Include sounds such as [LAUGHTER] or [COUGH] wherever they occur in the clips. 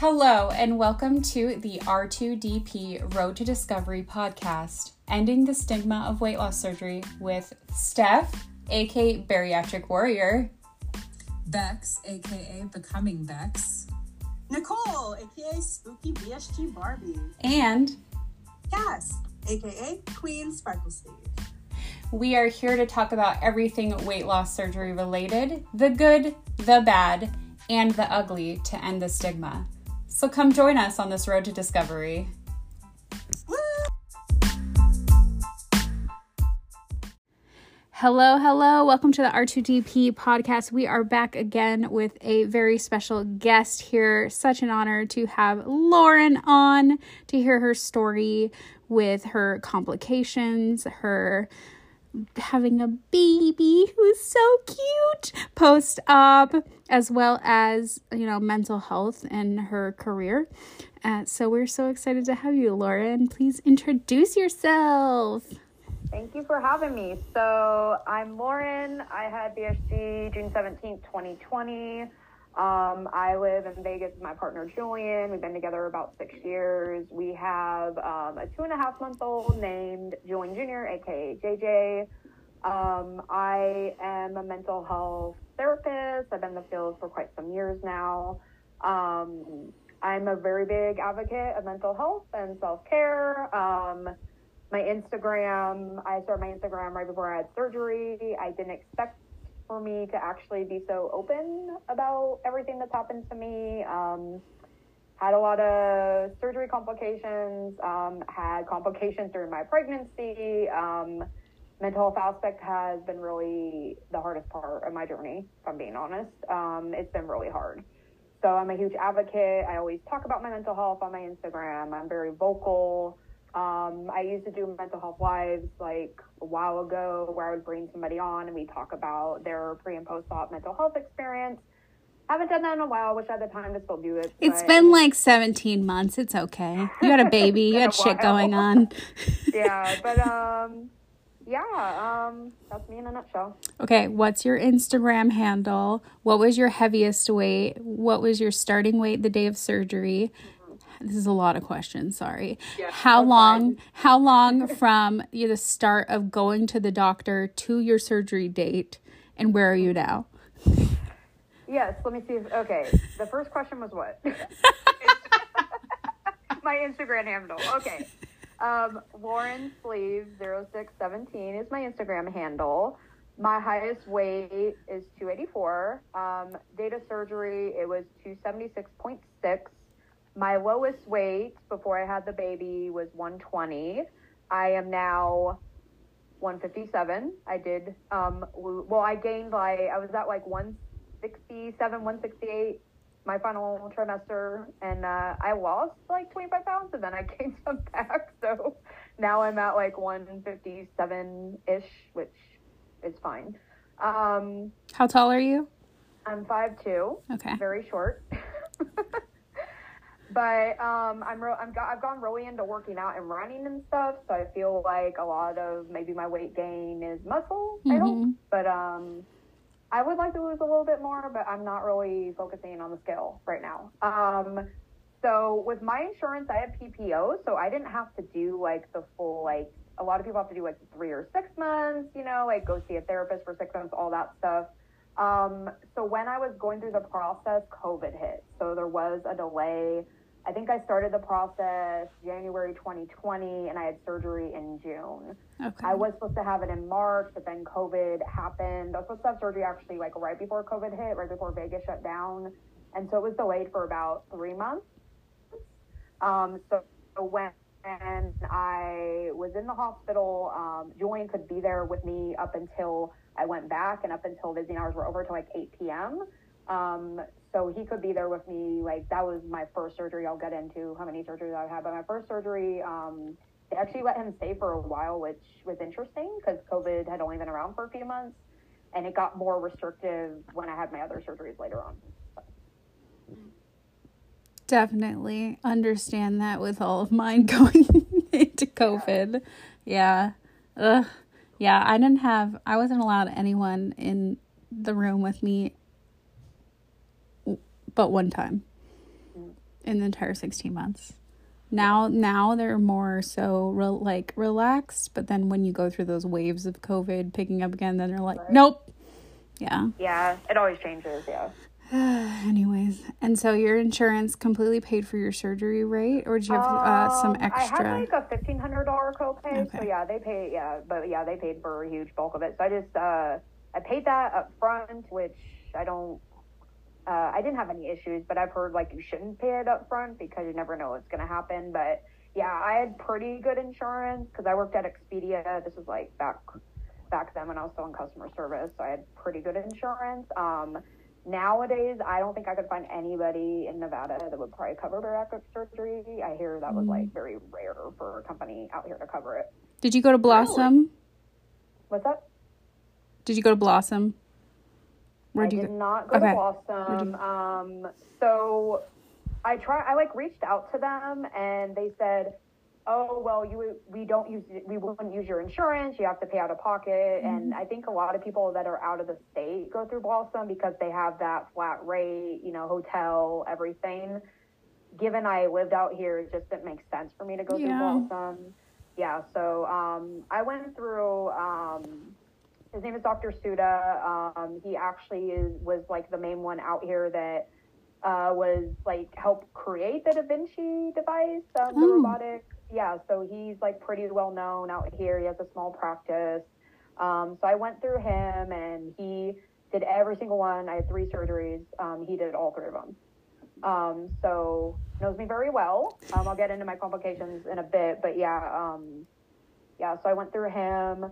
Hello, and welcome to the R2DP Road to Discovery podcast, ending the stigma of weight loss surgery with Steph, aka Bariatric Warrior, Bex, aka Becoming Bex, Nicole, aka Spooky BSG Barbie, and Kas, aka Queen Sparkle Sleeve. We are here to talk about everything weight loss surgery related the good, the bad, and the ugly to end the stigma. So come join us on this road to discovery. Hello, hello. Welcome to the R2DP podcast. We are back again with a very special guest here. Such an honor to have Lauren on to hear her story with her complications, her having a baby who's so cute post op, as well as, you know, mental health and her career. Uh, so we're so excited to have you, Lauren. Please introduce yourself. Thank you for having me. So I'm Lauren. I had BSG June 17th, 2020. Um, I live in Vegas with my partner Julian. We've been together about six years. We have um, a two and a half month old named Julian Jr., aka JJ. Um, I am a mental health therapist. I've been in the field for quite some years now. Um, I'm a very big advocate of mental health and self care. Um, my Instagram, I started my Instagram right before I had surgery. I didn't expect for me to actually be so open about everything that's happened to me. Um, had a lot of surgery complications, um, had complications during my pregnancy. Um, mental health aspect has been really the hardest part of my journey, if I'm being honest. Um, it's been really hard. So I'm a huge advocate. I always talk about my mental health on my Instagram. I'm very vocal. Um, I used to do mental health lives like a while ago where I would bring somebody on and we talk about their pre and post op mental health experience. Haven't done that in a while. Wish I had the time to still do it. It's been like 17 months. It's okay. You had a [LAUGHS] baby. you had shit going [LAUGHS] on. yeah, [LAUGHS] but um, yeah, um, that's me in a nutshell. Okay, what's your Instagram handle? What was your heaviest weight? What was your starting weight the day of surgery? This is a lot of questions. Sorry. Yeah, how long? Fine. How long from [LAUGHS] the start of going to the doctor to your surgery date, and where are you now? Yes. Let me see. If, okay. The first question was what? [LAUGHS] My Instagram handle. Okay. Um, Lauren Sleeve 0617 is my Instagram handle. My highest weight is 284. Um, data surgery, it was 276.6. My lowest weight before I had the baby was 120. I am now 157. I did, um, well, I gained like, I was at like 167, 168 my final trimester and uh, I lost like 25 pounds and then I [LAUGHS] gained some back. So now I'm at like 157 ish, which is fine. Um, How tall are you? I'm 5'2. Okay. Very short. [LAUGHS] but um, I'm, ro- I'm I've gone really into working out and running and stuff, so I feel like a lot of maybe my weight gain is muscle. Mm-hmm. I hope, but um, I would like to lose a little bit more, but I'm not really focusing on the scale right now. Um, so with my insurance, I have PPO, so I didn't have to do like the full like. A lot of people have to do like three or six months, you know, like go see a therapist for six months, all that stuff. Um, so when I was going through the process, COVID hit. So there was a delay I think I started the process January 2020 and I had surgery in June. Okay. I was supposed to have it in March, but then COVID happened. I was supposed to have surgery actually like right before COVID hit, right before Vegas shut down. And so it was delayed for about three months. Um, so when and I was in the hospital, um, Julian could be there with me up until I went back and up until visiting hours were over to like 8 p.m. Um, so he could be there with me. Like that was my first surgery. I'll get into how many surgeries I've had, but my first surgery, um, they actually let him stay for a while, which was interesting because COVID had only been around for a few months, and it got more restrictive when I had my other surgeries later on. Definitely understand that with all of mine [LAUGHS] going into COVID. Yeah. yeah. Ugh. Yeah, I didn't have I wasn't allowed anyone in the room with me but one time. in the entire 16 months. Now, now they're more so re- like relaxed, but then when you go through those waves of COVID picking up again, then they're like, nope. Yeah. Yeah, it always changes. Yeah. [SIGHS] Anyways, and so your insurance completely paid for your surgery, right? Or did you have uh, some extra? I had like a fifteen hundred dollar copay, Okay. so yeah, they paid. Yeah, but yeah, they paid for a huge bulk of it. So I just uh, I paid that up front, which I don't. Uh, I didn't have any issues, but I've heard like you shouldn't pay it up front because you never know what's going to happen. But yeah, I had pretty good insurance because I worked at Expedia. This was like back back then when I was still in customer service, so I had pretty good insurance. Um, nowadays, I don't think I could find anybody in Nevada that would probably cover bariatric surgery. I hear that was Mm. like very rare for a company out here to cover it. Did you go to Blossom? What's that? Did you go to Blossom? I Where'd you did go? not go Okay. to Blossom. Um, so I try. I like reached out to them, and they said, "Oh, well, you we don't use we wouldn't use your insurance. You have to pay out of pocket." And I think a lot of people that are out of the state go through Blossom because they have that flat rate, you know, hotel, everything. Given I lived out here, it just didn't make sense for me to go Yeah. through Blossom. Yeah, so um, I went through. Um, his name is Dr. Suda. Um, he actually is was like the main one out here that uh, was like helped create the Da Vinci device, um, the Oh. robotic. Yeah, so he's like pretty well known out here. He has a small practice. Um, so I went through him, and he did every single one. I had three surgeries. Um, he did all three of them. Um, so knows me very well. Um, I'll get into my complications in a bit, but yeah, um, yeah. So I went through him.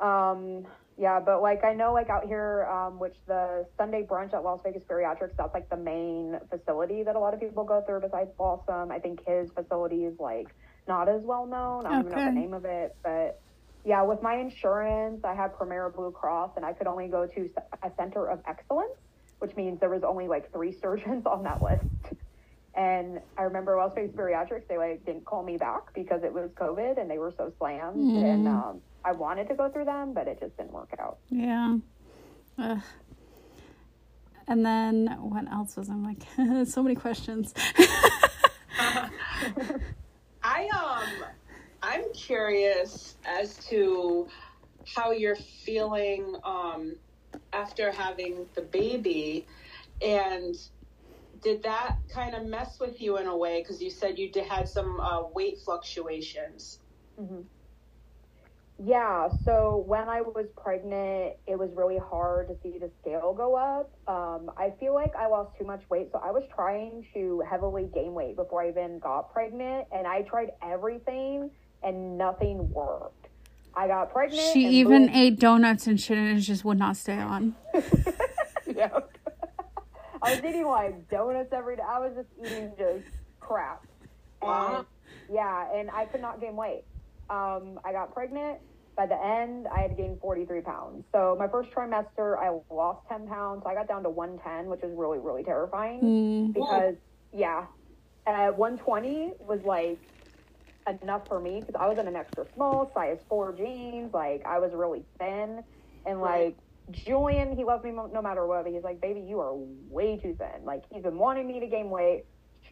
Um, yeah, but like I know, like out here, um, which the Sunday brunch at Las Vegas Bariatrics, that's like the main facility that a lot of people go through besides Blossom. I think his facility is like not as well known. I don't even know the name of it, but yeah, with my insurance, I had Premera Blue Cross, and I could only go to a center of excellence, which means there was only like three [LAUGHS] surgeons on that list. And I remember Las Vegas Bariatrics, they like didn't call me back because it was COVID and they were so slammed. And um, I wanted to go through them, but it just didn't work out. Yeah. Ugh. And then what else was I'm like [LAUGHS] so many questions. [LAUGHS] I um I'm curious as to how you're feeling um after having the baby and did that kind of mess with you in a way because you said you did had some uh, weight fluctuations Yeah, so when I was pregnant, it was really hard to see the scale go up. Um, I feel like I lost too much weight, so I was trying to heavily gain weight before I even got pregnant, and I tried everything, and nothing worked. I got pregnant. She and even boom. ate donuts and shit and it just would not stay on. [LAUGHS] yeah. I was eating like donuts every day. I was just eating just crap. And, Wow. Yeah, and I could not gain weight. Um, I got pregnant. By the end, I had gained 43 pounds. So my first trimester, I lost 10 pounds. So I got down to 110, which is really, really terrifying Mm. because, yeah, uh, 120 was like enough for me because I was in an extra small size four jeans. Like I was really thin, and like Julian, he loved me no matter what. But he's like, baby, you are way too thin. Like he's been wanting me to gain weight.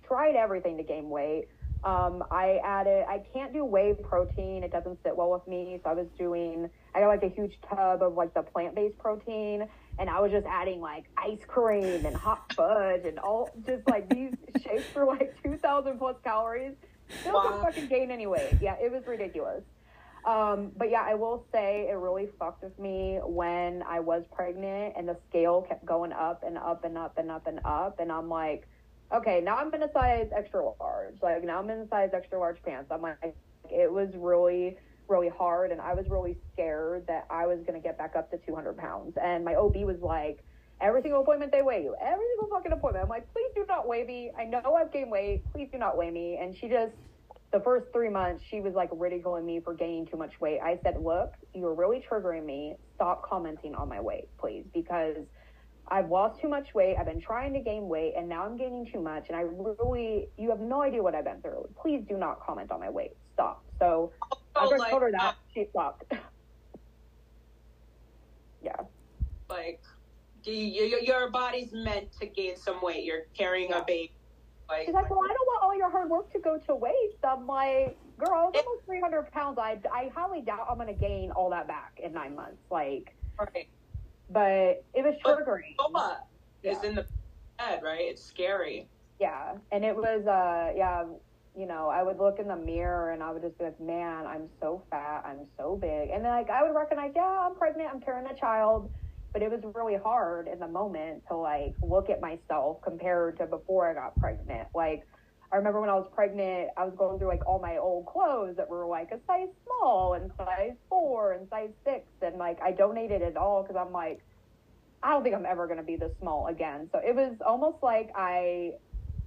Tried everything to gain weight. Um, I added. I can't do whey protein. It doesn't sit well with me. So I was doing. I got like a huge tub of like the plant based protein, and I was just adding like ice cream and hot fudge and all just like these [LAUGHS] shakes for like two thousand plus calories. Still Wow. fucking gain anyway. Yeah, it was ridiculous. Um, but yeah, I will say it really fucked with me when I was pregnant and the scale kept going up and up and up and up and up. And I'm like, okay, now I'm in a size extra large. Like now I'm in a size extra large pants. I'm like, it was really, really hard. And I was really scared that I was going to get back up to 200 pounds. And my OB was like, every single appointment they weigh you. Every single fucking appointment. I'm like, please do not weigh me. I know I've gained weight. Please do not weigh me. And she just, the first three months, she was like ridiculing me for gaining too much weight. I said, look, you're really triggering me. Stop commenting on my weight, please, because I've lost too much weight. I've been trying to gain weight, and now I'm gaining too much. And I really, you have no idea what I've been through. Please do not comment on my weight. Stop. So after I like, told her that, uh, she stopped. [LAUGHS] yeah. like you, you, your body's meant to gain some weight you're carrying Yeah. a baby Like, She's like, well, I don't want all your hard work to go to waste. I'm like, girl, I was almost 300 pounds. I, I highly doubt I'm going to gain all that back in nine months. Like, right. But it was But triggering. Noah is in the bed, right? It's scary. Yeah. And it was, uh, yeah, you know, I would look in the mirror and I would just be like, man, I'm so fat. I'm so big. And then, like, I would recognize, yeah, I'm pregnant. I'm carrying a child. But it was really hard in the moment to, like, look at myself compared to before I got pregnant. Like, I remember when I was pregnant, I was going through like all my old clothes that were like a size small and size four and size six, and like I donated it all because I'm like, I don't think I'm ever gonna be this small again. So it was almost like I,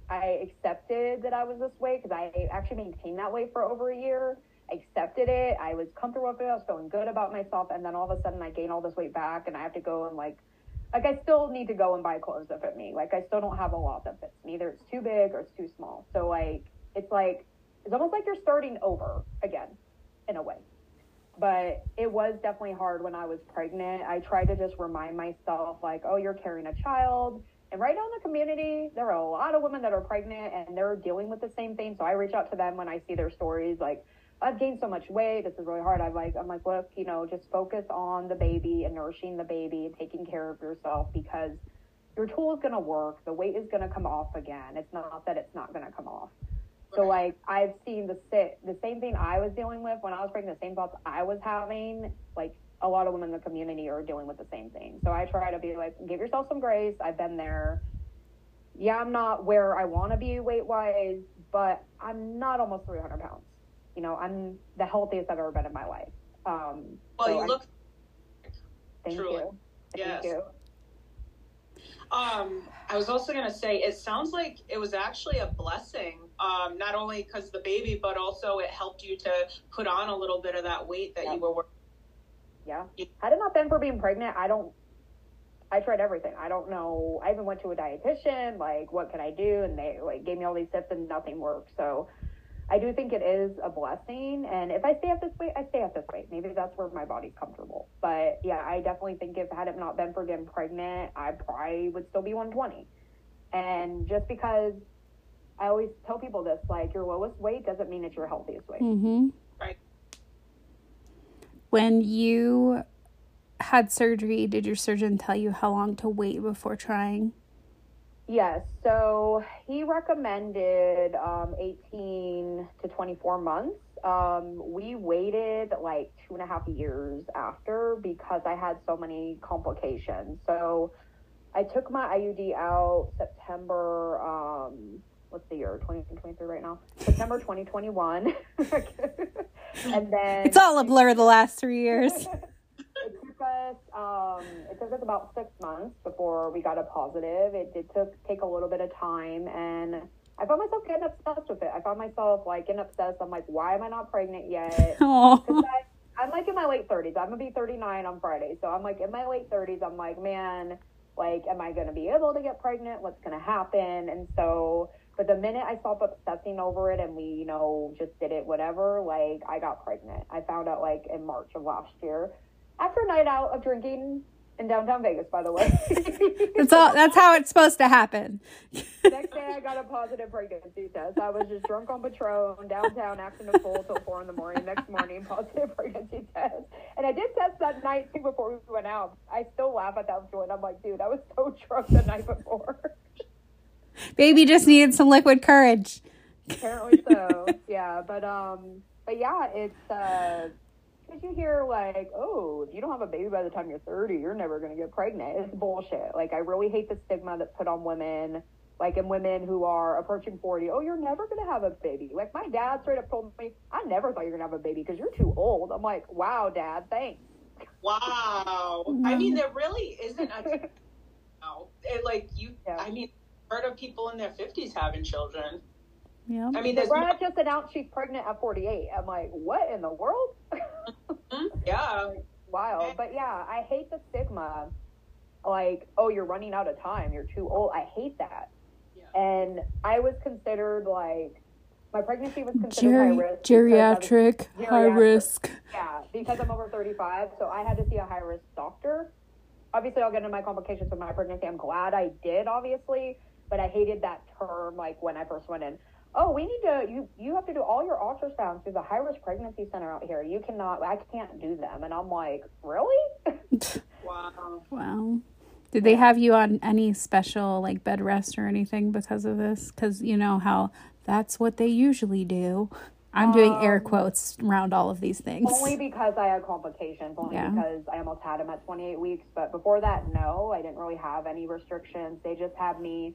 I accepted that I was this way because I actually maintained that weight for over a year. I accepted it. I was comfortable with it. I was feeling good about myself, and then all of a sudden I gain all this weight back, and I have to go and like like I still need to go and buy clothes that fit me. Like I still don't have a lot that fits me. Either it's too big or it's too small. So like it's like it's almost like you're starting over again, in a way. But it was definitely hard when I was pregnant. I tried to just remind myself like, oh, you're carrying a child. And right now in the community, there are a lot of women that are pregnant and they're dealing with the same thing. So I reach out to them when I see their stories like I've gained so much weight. This is really hard. I'm like, I'm like, look, you know, just focus on the baby and nourishing the baby and taking care of yourself because your tool is going to work. The weight is going to come off again. It's not that it's not going to come off. So like I've seen the sit the same thing I was dealing with when I was pregnant, the same thoughts I was having. Like a lot of women in the community are dealing with the same thing. So I try to be like, give yourself some grace. I've been there. Yeah, I'm not where I want to be weight wise, but I'm not almost 300 pounds you know, I'm the healthiest I've ever been in my life. Um, Well, so you I- look. thank truly. you. Yes. You. Um, I was also gonna say it sounds like it was actually a blessing. Um, not only because the baby, but also it helped you to put on a little bit of that weight that Yeah. you were. working. Yeah. Yeah. Had it not been for being pregnant, I don't. I tried everything. I don't know. I even went to a dietitian. Like, what can I do? And they like gave me all these tips, and nothing worked. So, I do think it is a blessing. And if I stay at this weight, I stay at this weight. Maybe that's where my body's comfortable. But yeah, I definitely think if had it not been for getting pregnant, I probably would still be 120. And just because I always tell people this, like your lowest weight doesn't mean it's your healthiest weight. Mm-hmm. Right. When you had surgery, did your surgeon tell you how long to wait before trying? Yes. So he recommended um, 18 to 24 months. Um, we waited like two and a half years after because I had so many complications. So I took my IUD out September, um, what's the year? 2023 right now? September 2021. [LAUGHS] [LAUGHS] and then It's all a blur the last three years. [LAUGHS] it took us um, it took us about six months before we got a positive. It did took take a little bit of time, and I found myself getting obsessed with it. I found myself like getting obsessed. I'm like, why am I not pregnant yet? [LAUGHS] I, I'm like in my late 30s. I'm gonna be 39 on Friday, so I'm like in my late 30s. I'm like, man, like, am I gonna be able to get pregnant? What's gonna happen? And so, but the minute I stopped obsessing over it and we, you know, just did it, whatever, like, I got pregnant. I found out like in March of last year after a night out of drinking in downtown Vegas, by the way. [LAUGHS] that's all. That's how it's supposed to happen. Next day, I got a positive pregnancy test. I was just drunk on Patron downtown, acting a fool till four in the morning. Next morning, [LAUGHS] positive pregnancy test. And I did test that night too before we went out. I still laugh at that joint. I'm like, dude, I was so [LAUGHS] drunk the night before. Baby just needed some liquid courage. Apparently so. Yeah, but um, but yeah, it's uh. You hear like, oh, if you don't have a baby by the time you're 30, you're never gonna get pregnant. It's bullshit. Like I really hate the stigma that's put on women like in women who are approaching 40, oh, you're never going to have a baby. Like my dad straight up told me, I never thought you were going to have a baby because you're too old. I'm like, wow, dad, thanks. Wow. I mm-hmm. mean, there really isn't a. [LAUGHS] No. It, like you, Yeah. I mean, heard of people in their fifties having children. Yeah. I mean, The there's bride just announced she's pregnant at 48. I'm like, what in the world? no, mm-hmm. [LAUGHS] yeah, Wild. But yeah, I hate the stigma. Like, oh, you're running out of time. You're too old. I hate that. Yeah. And I was considered like, my pregnancy was considered high risk. because I was- geriatric, high Geriatric. risk. Yeah, because I'm over 35, so I had to see a high risk doctor. Obviously, I'll get into my complications with my pregnancy. I'm glad I did, obviously, but I hated that term like when I first went in. Oh, we need to you you have to do all your ultrasounds through the high risk pregnancy center out here. You cannot I can't do them. And I'm like, Really? [LAUGHS] Wow. Wow. Did they have you on any special like bed rest or anything because of this? Because you know how that's what they usually do. I'm doing air um, quotes around all of these things. Only because I had complications, only Yeah. because I almost had him at 28 weeks. But before that, no, I didn't really have any restrictions. They just had me.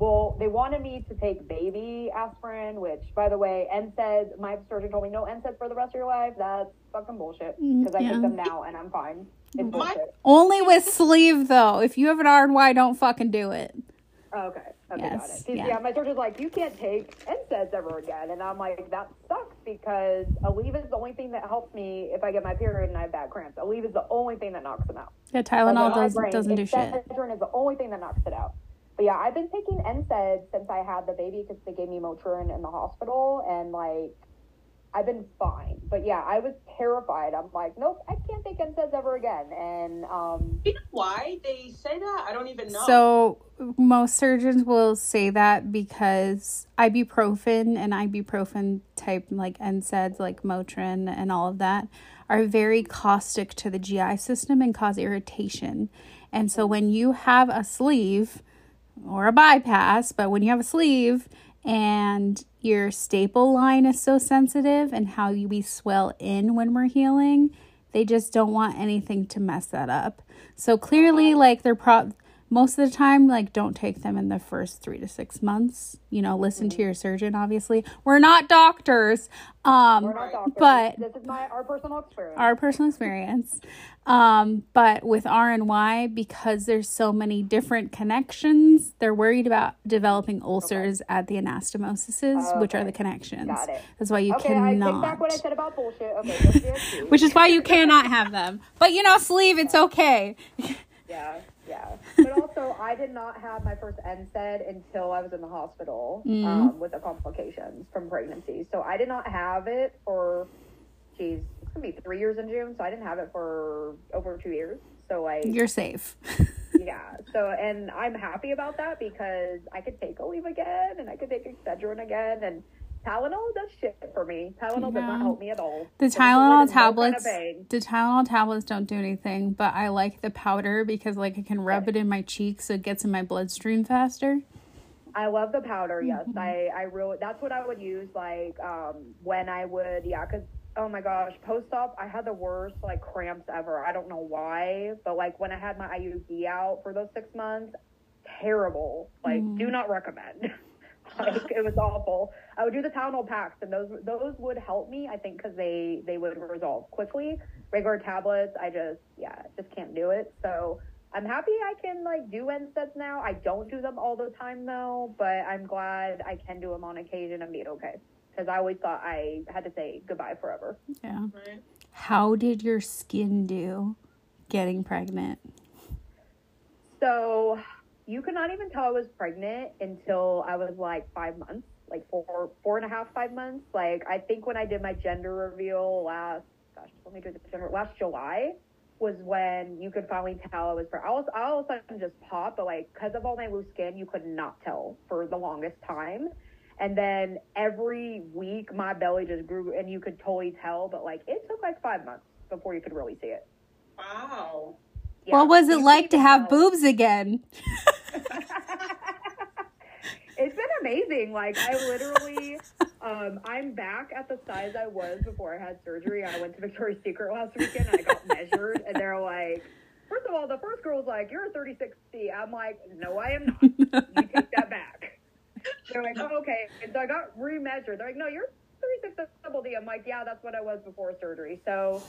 Well, they wanted me to take baby aspirin, which, by the way, NSAIDs. My surgeon told me no NSAIDs for the rest of your life. That's fucking bullshit. Mm, because I yeah. take them now and I'm fine. It's mm. bullshit. Only with sleeve though. If you have an RY, don't fucking do it. Okay. Okay, got Yes, yeah. Yeah. my surgeon's like, you can't take NSAIDs ever again. And I'm like, that sucks because Aleve is the only thing that helps me if I get my period and I have bad cramps. Aleve is the only thing that knocks them out. Yeah, Tylenol does, brain, doesn't do shit. Excedrin is the only thing that knocks it out. But yeah, I've been taking NSAIDs since I had the baby because they gave me Motrin in the hospital, and like, I've been fine. But yeah, I was terrified. I'm like, nope, I can't take NSAIDs ever again. And um, You know why they say that? I don't even know. So most surgeons will say that because ibuprofen and ibuprofen type like NSAIDs like Motrin and all of that are very caustic to the GI system and cause irritation. And so when you have a sleeve or a bypass, but when you have a sleeve and your staple line is so sensitive and how we swell in when we're healing, they just don't want anything to mess that up. So clearly, like they're pro most of the time, like don't take them in the first three to six months. You know, listen to your surgeon. Obviously, we're not doctors, um, we're not doctors. but this is my our personal experience. our personal experience. Um, but with R and Y, because there's so many different connections, they're worried about developing ulcers at the anastomoses, which are the connections. Got it. That's why you okay, I take cannot. back what I said about bullshit. Okay, just the excuse. which is why you cannot have them. But you know, sleeve, it's okay. Yeah, yeah. But also, I did not have my first NSAID until I was in the hospital Mm-hmm. um, with the complications from pregnancy. So I did not have it for, geez, it's gonna be three years in June. So I didn't have it for over two years. So like, You're safe. [LAUGHS] yeah. So and I'm happy about that because I could take Aleve again and I could take Excedrin again and. Tylenol does shit for me. Tylenol does not help me at all. The So Tylenol no kind of tablets, the Tylenol tablets don't do anything, but I like the powder because like I can rub it in my cheeks so it gets in my bloodstream faster. I love the powder. Yes, Mm-hmm. I I really that's what I would use like um when I would yeah because oh my gosh post op I had the worst like cramps ever. I don't know why, but like when I had my IUD out for those six months, terrible. Like Mm-hmm. do not recommend. [LAUGHS] like it was awful. I would do the Tylenol packs and those those would help me I think because they they would resolve quickly. Regular tablets I just yeah just can't do it. So. I'm happy I can like do NSAIDs now. I don't do them all the time though, but I'm glad I can do them on occasion and be okay. Because I always thought I had to say goodbye forever. Yeah. Right. How did your skin do getting pregnant? So you could not even tell I was pregnant until I was like five months, like four, four and a half, five months. Like I think when I did my gender reveal last, gosh, let me do the gender last July was when you could finally tell I was pregnant. I was, I all of a sudden just popped, but like because of all my loose skin, you could not tell for the longest time. And then every week my belly just grew, and you could totally tell. But like it took like five months before you could really see it. Wow. Yeah, what was it could like to have tell. boobs again? [LAUGHS] [LAUGHS] it's been amazing. Like I literally, um, I'm back at the size I was before I had surgery. I went to Victoria's Secret last weekend and I got measured, and they're like, first of all, the first girl was like, "You're a 36C." I'm like, "No, I am not. You take that back." They're like, "Oh, okay." And so I got remeasured. They're like, "No, you're 36 double D." I'm like, "Yeah, that's what I was before surgery." So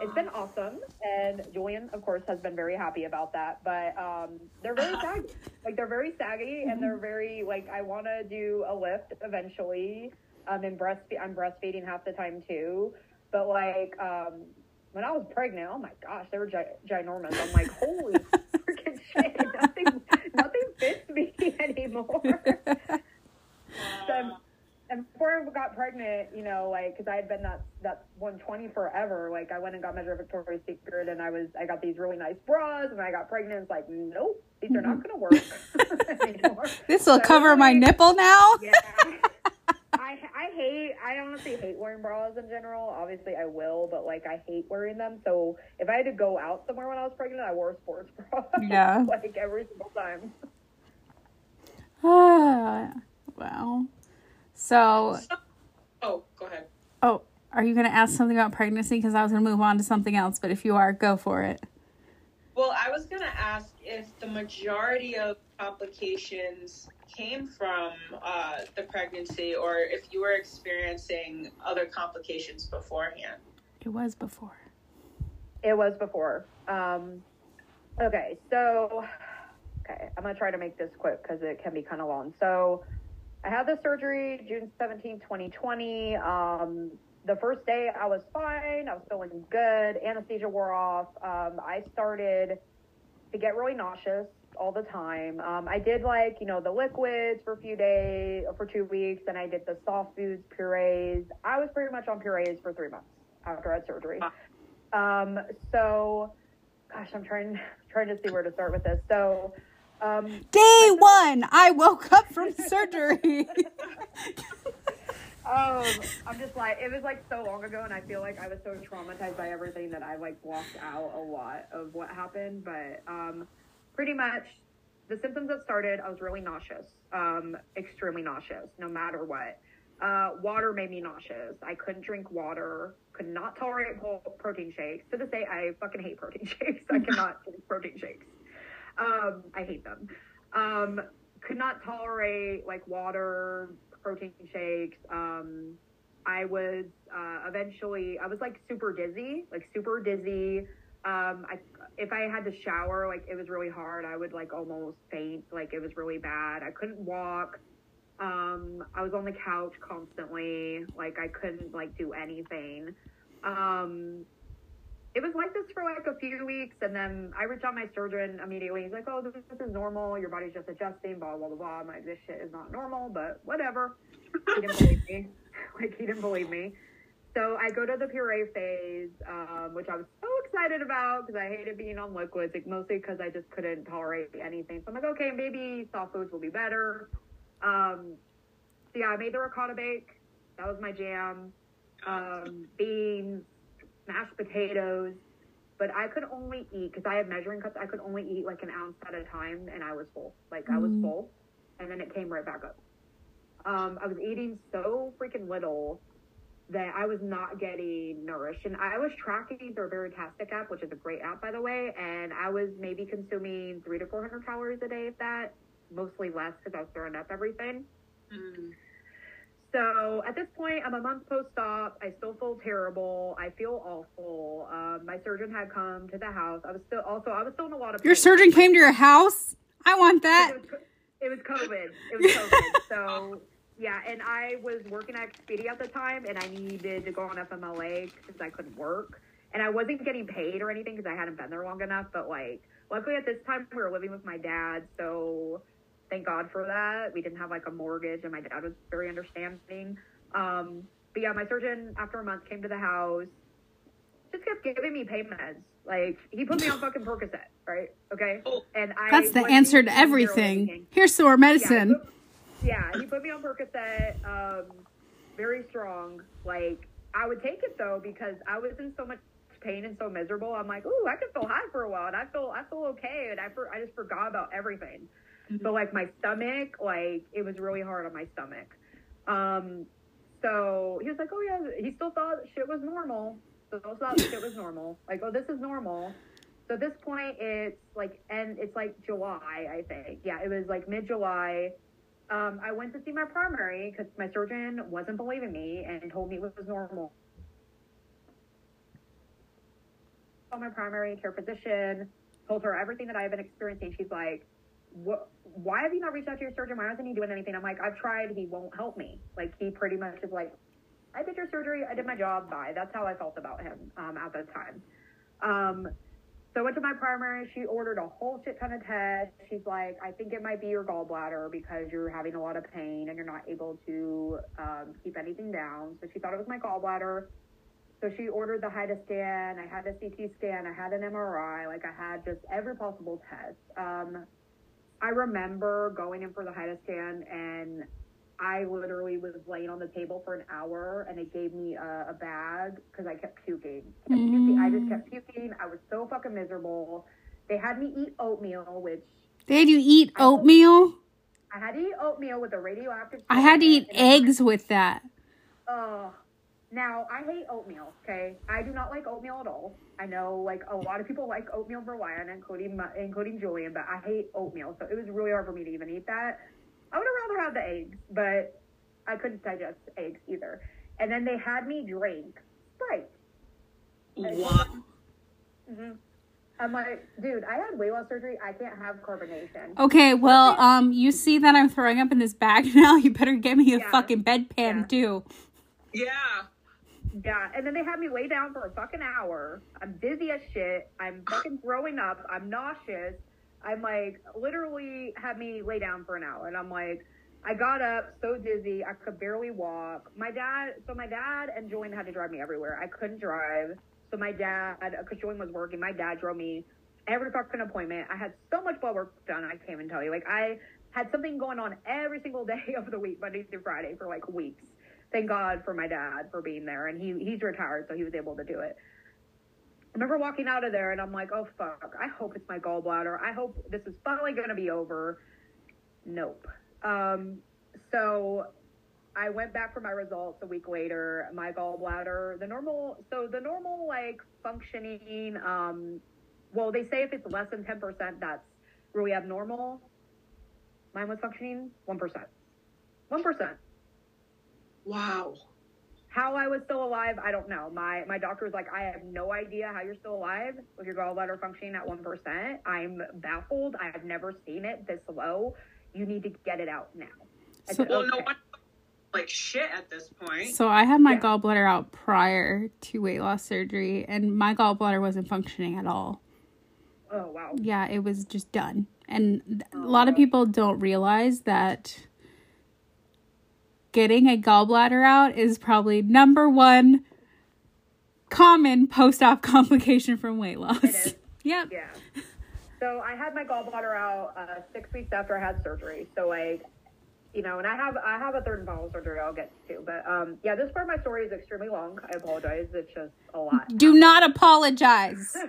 it's been awesome, and Julian, of course, has been very happy about that. But um, they're very saggy. Like they're very saggy, and they're very like I want to do a lift eventually. Um, and breastfeed. I'm breastfeeding half the time too. But like um, when I was pregnant, oh my gosh, they were gi- ginormous. I'm like, holy freaking [LAUGHS] shit! Nothing, nothing fits me [LAUGHS] anymore. [LAUGHS] So I'm, and before I got pregnant, you know, like, because I had been that that 120 forever. Like, I went and got measured Victoria's Secret, and I was I got these really nice bras. And I got pregnant, it's like, nope, these are not going to work [LAUGHS] anymore. This will So cover my like- nipple now. Yeah. I I hate I honestly hate wearing bras in general. Obviously I will, but like I hate wearing them. So if I had to go out somewhere when I was pregnant, I wore a sports bra. Yeah. [LAUGHS] like every single time. [SIGHS] Ah, wow. So, Oh, go ahead. oh, are you going to ask something about pregnancy? Because I was going to move on to something else, but if you are, go for it. Well, I was going to ask if the majority of complications came from uh, the pregnancy or if you were experiencing other complications beforehand. It was before. It was before. Um, okay, so okay, I'm gonna try to make this quick because it can be kind of long. So I had the surgery June 17, 2020. Um, the first day I was fine. I was feeling good. Anesthesia wore off. Um, I started to get really nauseous all the time. Um, I did like, you know, the liquids for a few days, for two weeks, and I did the soft foods, purees. I was pretty much on purees for three months after I had surgery. Um, so, gosh, I'm trying [LAUGHS] trying to see where to start with this. So, um, Day one, I woke up from surgery. [LAUGHS] um, I'm just like, it was like so long ago, and I feel like I was so traumatized by everything that I like blocked out a lot of what happened. But um, pretty much, the symptoms that started, I was really nauseous, um, extremely nauseous, no matter what. Uh, water made me nauseous. I couldn't drink water. Could not tolerate protein shakes. To this day, I fucking hate protein [LAUGHS] shakes. I cannot drink protein shakes. Um, I hate them. Um, could not tolerate like water, protein shakes. Um, I was uh, eventually I was like super dizzy, like super dizzy. Um, I if I had to shower, like it was really hard. I would like almost faint. Like it was really bad. I couldn't walk. Um, I was on the couch constantly. Like I couldn't like do anything. Um, it was like this for like a few weeks, and then I reached out my surgeon immediately. He's like, "Oh, this, this is normal. Your body's just adjusting." Blah blah blah. I'm like, "This shit is not normal," but whatever. He didn't believe me. [LAUGHS] Like he didn't believe me. So I go to the puree phase, um, which I was so excited about because I hated being on liquids, like mostly because I just couldn't tolerate anything. So I'm like, okay, maybe soft foods will be better. Um, so yeah, I made the ricotta bake. That was my jam. Um, beans, mashed potatoes. But I could only eat because I have measuring cups. I could only eat like an ounce at a time, and I was full. Like I was Mm. full, and then it came right back up. Um, I was eating so freaking little that I was not getting nourished. And I was tracking through a Baritastic app, which is a great app, by the way. And I was maybe consuming three to 400 calories a day, if that, mostly less because I was throwing up everything. Mm. So at this point, I'm a month post op. I still feel terrible. I feel awful. Um, my surgeon had come to the house. I was still also I was still in a lot of Pain. Your surgeon came to your house? I want that. It was, it was COVID. It [LAUGHS] was COVID. so yeah, and I was working at Expedia at the time, and I needed to go on FMLA because I couldn't work, and I wasn't getting paid or anything because I hadn't been there long enough. But like, luckily at this time we were living with my dad, so thank God for that. We didn't have like a mortgage, and my dad was very understanding. Um, but yeah, my surgeon after a month came to the house, just kept giving me pain meds. Like he put me on fucking Percocet, right? Okay, Oh. and I That's the answer to everything. Here's some more medicine. Yeah, he, put, yeah, he put me on Percocet, um, very strong. Like I would take it though because I was in so much pain and so miserable. I'm like, ooh, I can feel high for a while, and I feel I feel okay, and I for, I just forgot about everything. But like my stomach, like it was really hard on my stomach. Um, so he was like, oh yeah, he still thought shit was normal. Still thought [LAUGHS] shit was normal. Like, oh, this is normal. So at this point, it's like, and it's like July, I think. Yeah, it was like mid July. Um, I went to see my primary because my surgeon wasn't believing me and told me it was normal. Saw my primary care physician, told her everything that I have been experiencing. She's like, what, why have you not reached out to your surgeon? Why wasn't he doing anything? I'm like, I've tried. He won't help me. Like, he pretty much is like, I did your surgery. I did my job. Bye. That's how I felt about him um, at the time. Um, So I went to my primary. She ordered a whole shit ton of tests. She's like, I think it might be your gallbladder because you're having a lot of pain and you're not able to um, keep anything down. So she thought it was my gallbladder. So she ordered the HIDA scan. I had a CT scan. I had an MRI. Like I had just every possible test. Um, I remember going in for the HIDA scan and I literally was laying on the table for an hour and they gave me a, a bag because I kept puking. Kept puking. I just kept mm. puking. I was so fucking miserable. They had me eat oatmeal, which They had you eat oatmeal? I had to eat oatmeal with a radioactive. I had to eat eggs with that. Ugh. Now I hate oatmeal. Okay, I do not like oatmeal at all. I know like a lot of people like oatmeal for Ryan, including my, including Julian, but I hate oatmeal, so it was really hard for me to even eat that. I would have rather had the eggs, but I couldn't digest eggs either. And then they had me drink Sprite. What? hmm I'm like, dude, I had weight loss surgery. I can't have carbonation. Okay, well, um, you see that I'm throwing up in this bag [LAUGHS] now. You better get me a Yeah. fucking bedpan Yeah. too. Yeah. Yeah, and then they had me lay down for a fucking hour. I'm dizzy as shit. I'm fucking throwing up. I'm nauseous. I'm like, literally had me lay down for an hour. And I'm like, I got up so dizzy. I could barely walk. My dad, so my dad and Julian had to drive me everywhere. I couldn't drive. So my dad, because Julian was working, my dad drove me every fucking appointment. I had so much blood work done, I can't even tell you. Like, I had something going on every single [LAUGHS] day of the week, Monday through Friday, for like weeks thank God for my dad for being there. And he he's retired, so he was able to do it. I remember walking out of there and I'm like, oh fuck, I hope it's my gallbladder. I hope this is finally gonna be over. Nope. Um, so I went back for my results a week later. My gallbladder, the normal, so the normal like functioning, um, well, they say if it's less than 10%, that's really abnormal. Mine was functioning 1%. 1%. Wow. How I was still alive, I don't know. My my doctor was like, I have no idea how you're still alive with your gallbladder functioning at one percent. I'm baffled. I have never seen it this low. You need to get it out now. I So- said, Well, no one like shit at this point. So I had my Yeah. gallbladder out prior to weight loss surgery, and my gallbladder wasn't functioning at all. Oh wow. Yeah, it was just done. And th- a oh, lot of people don't realize that getting a gallbladder out is probably number one common post-op [LAUGHS] complication from weight loss. It is. Yep. Yeah. So I had my gallbladder out uh, six weeks after I had surgery. So like, you know, and I have I have a third and final surgery I'll get to. But um, yeah, this part of my story is extremely long. I apologize. It's just a lot. Do not apologize. [LAUGHS]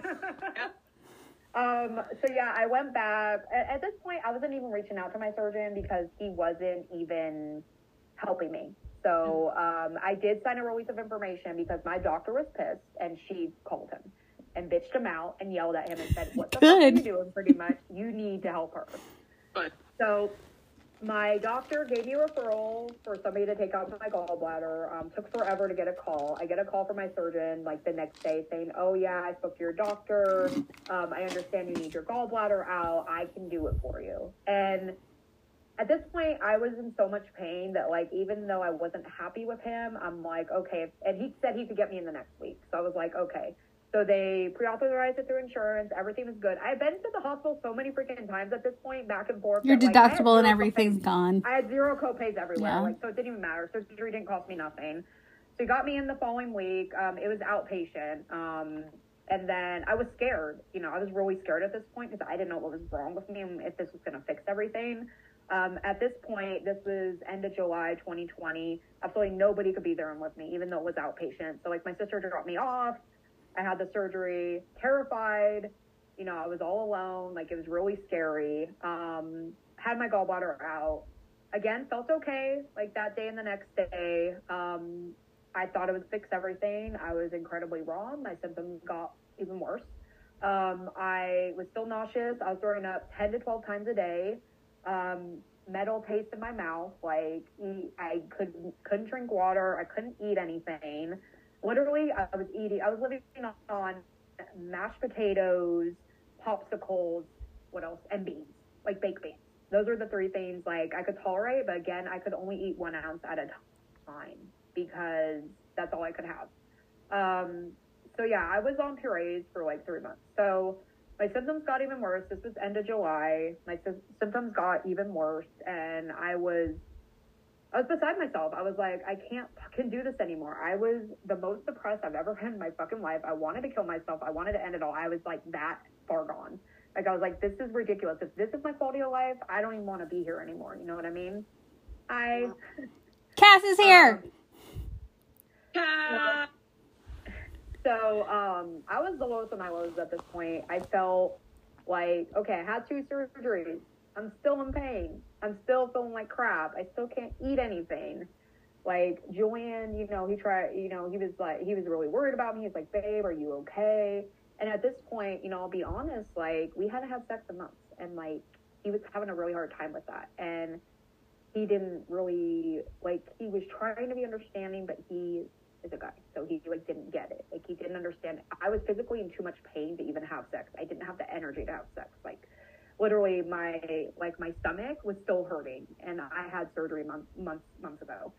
Um, so yeah, I went back. At, at this point, I wasn't even reaching out to my surgeon because he wasn't even helping me. So um, I did sign a release of information because my doctor was pissed and she called him and bitched him out and yelled at him and said, "What the fuck are you doing? Pretty much, you need to help her." But So my doctor gave me a referral for somebody to take out my gallbladder. Um, took forever to get a call. I get a call from my surgeon like the next day saying, "Oh yeah, I spoke to your doctor. Um, I understand you need your gallbladder out. I can do it for you." And at this point, I was in so much pain that like even though I wasn't happy with him, I'm like, okay. And he said he could get me in the next week, so I was like, okay. So they pre-authorized it through insurance. Everything was good. I've been to the hospital so many freaking times at this point, back and forth. Your that, like, deductible and everything's copays. gone. I had zero copays everywhere, Yeah. like so it didn't even matter. So surgery didn't cost me nothing. So he got me in the following week. Um, it was outpatient. Um, and then I was scared. You know, I was really scared at this point because I didn't know what was wrong with me and if this was going to fix everything. Um, at this point, this was end of July 2020. Absolutely nobody could be there and with me, even though it was outpatient. So like my sister dropped me off. I had the surgery, terrified. You know, I was all alone. Like it was really scary. Um, had my gallbladder out. Again, felt okay. Like that day and the next day. Um, I thought it would fix everything. I was incredibly wrong. My symptoms got even worse. Um, I was still nauseous. I was throwing up 10 to 12 times a day. Um, metal taste in my mouth. Like I couldn't couldn't drink water. I couldn't eat anything. Literally, I was eating. I was living on mashed potatoes, popsicles. What else? And beans, like baked beans. Those are the three things like I could tolerate. But again, I could only eat one ounce at a time because that's all I could have. Um, so yeah, I was on purees for like three months. So my symptoms got even worse. This was end of July. My sy- symptoms got even worse, and I was, I was beside myself. I was like, I can't fucking do this anymore. I was the most depressed I've ever been in my fucking life. I wanted to kill myself. I wanted to end it all. I was like that far gone. Like I was like, this is ridiculous. If this is my quality of life, I don't even want to be here anymore. You know what I mean? I. Kas is here. Ah, So um, I was the lowest of my lows at this point. I felt like, okay, I had two surgeries. I'm still in pain. I'm still feeling like crap. I still can't eat anything. Like Joanne, you know, he tried, you know, he was like, he was really worried about me. He's like, babe, are you okay? And at this point, you know, I'll be honest, like we hadn't had sex in months, and like he was having a really hard time with that, and he didn't really like. He was trying to be understanding, but he is a guy, so he like didn't get it. Like he didn't understand. I was physically in too much pain to even have sex. I didn't have the energy to have sex. Like literally, my like my stomach was still hurting, and I had surgery months months months ago.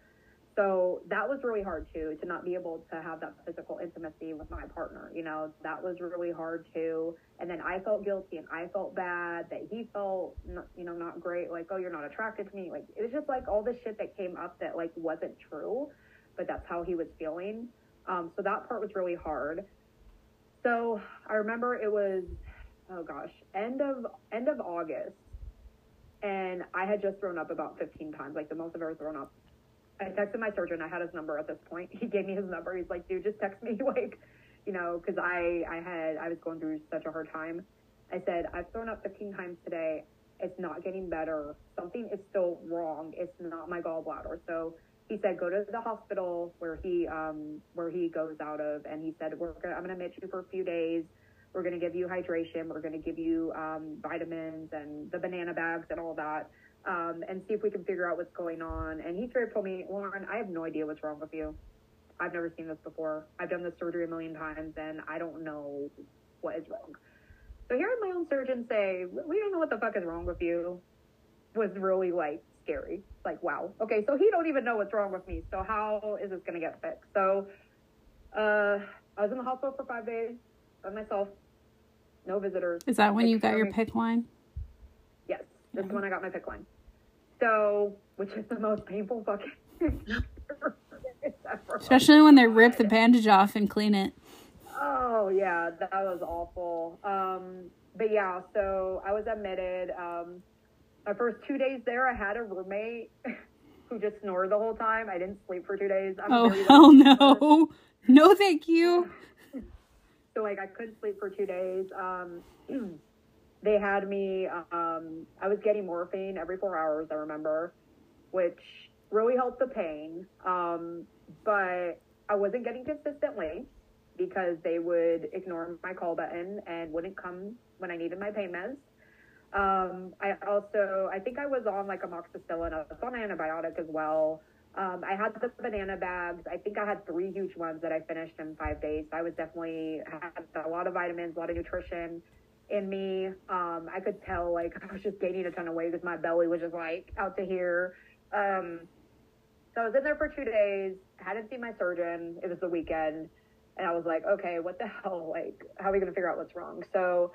So that was really hard too, to not be able to have that physical intimacy with my partner. You know, that was really hard too. And then I felt guilty and I felt bad that he felt, not, you know, not great. Like, oh, you're not attracted to me. Like, it was just like all this shit that came up that like wasn't true, but that's how he was feeling. Um, so that part was really hard. So I remember it was, oh gosh, end of end of August, and I had just thrown up about 15 times, like the most I've ever thrown up I texted my surgeon. I had his number at this point. [LAUGHS] He gave me his number. He's like, dude, just text me, [LAUGHS] like, you know, because I I had I was going through such a hard time. I said I've thrown up 15 times today. It's not getting better. Something is still wrong. It's not my gallbladder. So he said go to the hospital where he um where he goes out of, and he said we're gonna I'm gonna admit you for a few days. We're gonna give you hydration. We're gonna give you um, vitamins and the banana bags and all that um, and see if we can figure out what's going on. And he straight told me, Lauren, I have no idea what's wrong with you. I've never seen this before. I've done this surgery a million times, and I don't know what is wrong. So hearing my own surgeon say, we don't know what the fuck is wrong with you, was really like scary. Like, wow. Okay, so he don't even know what's wrong with me. So how is this gonna get fixed? So uh, I was in the hospital for five days by myself, no visitors. Is that when you got your PICC line? Yes, this is when I got my PICC line. So, which is the most painful fucking. Especially when they rip the bandage off and clean it. Oh yeah, that was awful. Um, but yeah, so I was admitted. Um, my first two days there, I had a roommate [LAUGHS] who just snored the whole time. I didn't sleep for two days. I'm Oh hell [LAUGHS] lucky. no. No thank you. [LAUGHS] so like I couldn't sleep for two days. Um, [CLEARS THROAT] they had me. Um, I was getting morphine every four hours. I remember, which really helped the pain. Um, but I wasn't getting consistently because they would ignore my call button and wouldn't come when I needed my pain meds. Um, I also, I think I was on like amoxicillin. I was on antibiotic as well. Um, I had the banana bags. I think I had three huge ones that I finished in five days. I was definitely had a lot of vitamins, a lot of nutrition in me. Um, I could tell like [LAUGHS] I was just gaining a ton of weight because my belly was just like out to here. Um, so I was in there for two days. Hadn't seen my surgeon. It was the weekend, and I was like, okay, what the hell? Like, how are we gonna figure out what's wrong? So,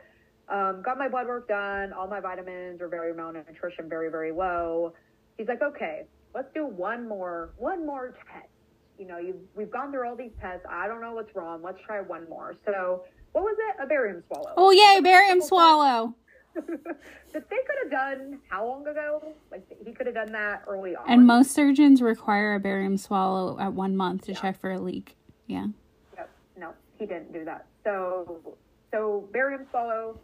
um, got my blood work done. All my vitamins were very malnutrition, very very low. He's like, okay, let's do one more, one more test. You know, we've gone through all these tests. I don't know what's wrong. Let's try one more. So, what was it? A barium swallow. Oh yay, barium swallow. [LAUGHS] that they could have done how long ago? Like he could have done that early on. And most surgeons require a barium swallow at one month to check for a leak. Yeah. Yep. No, he didn't do that. So, so barium swallow.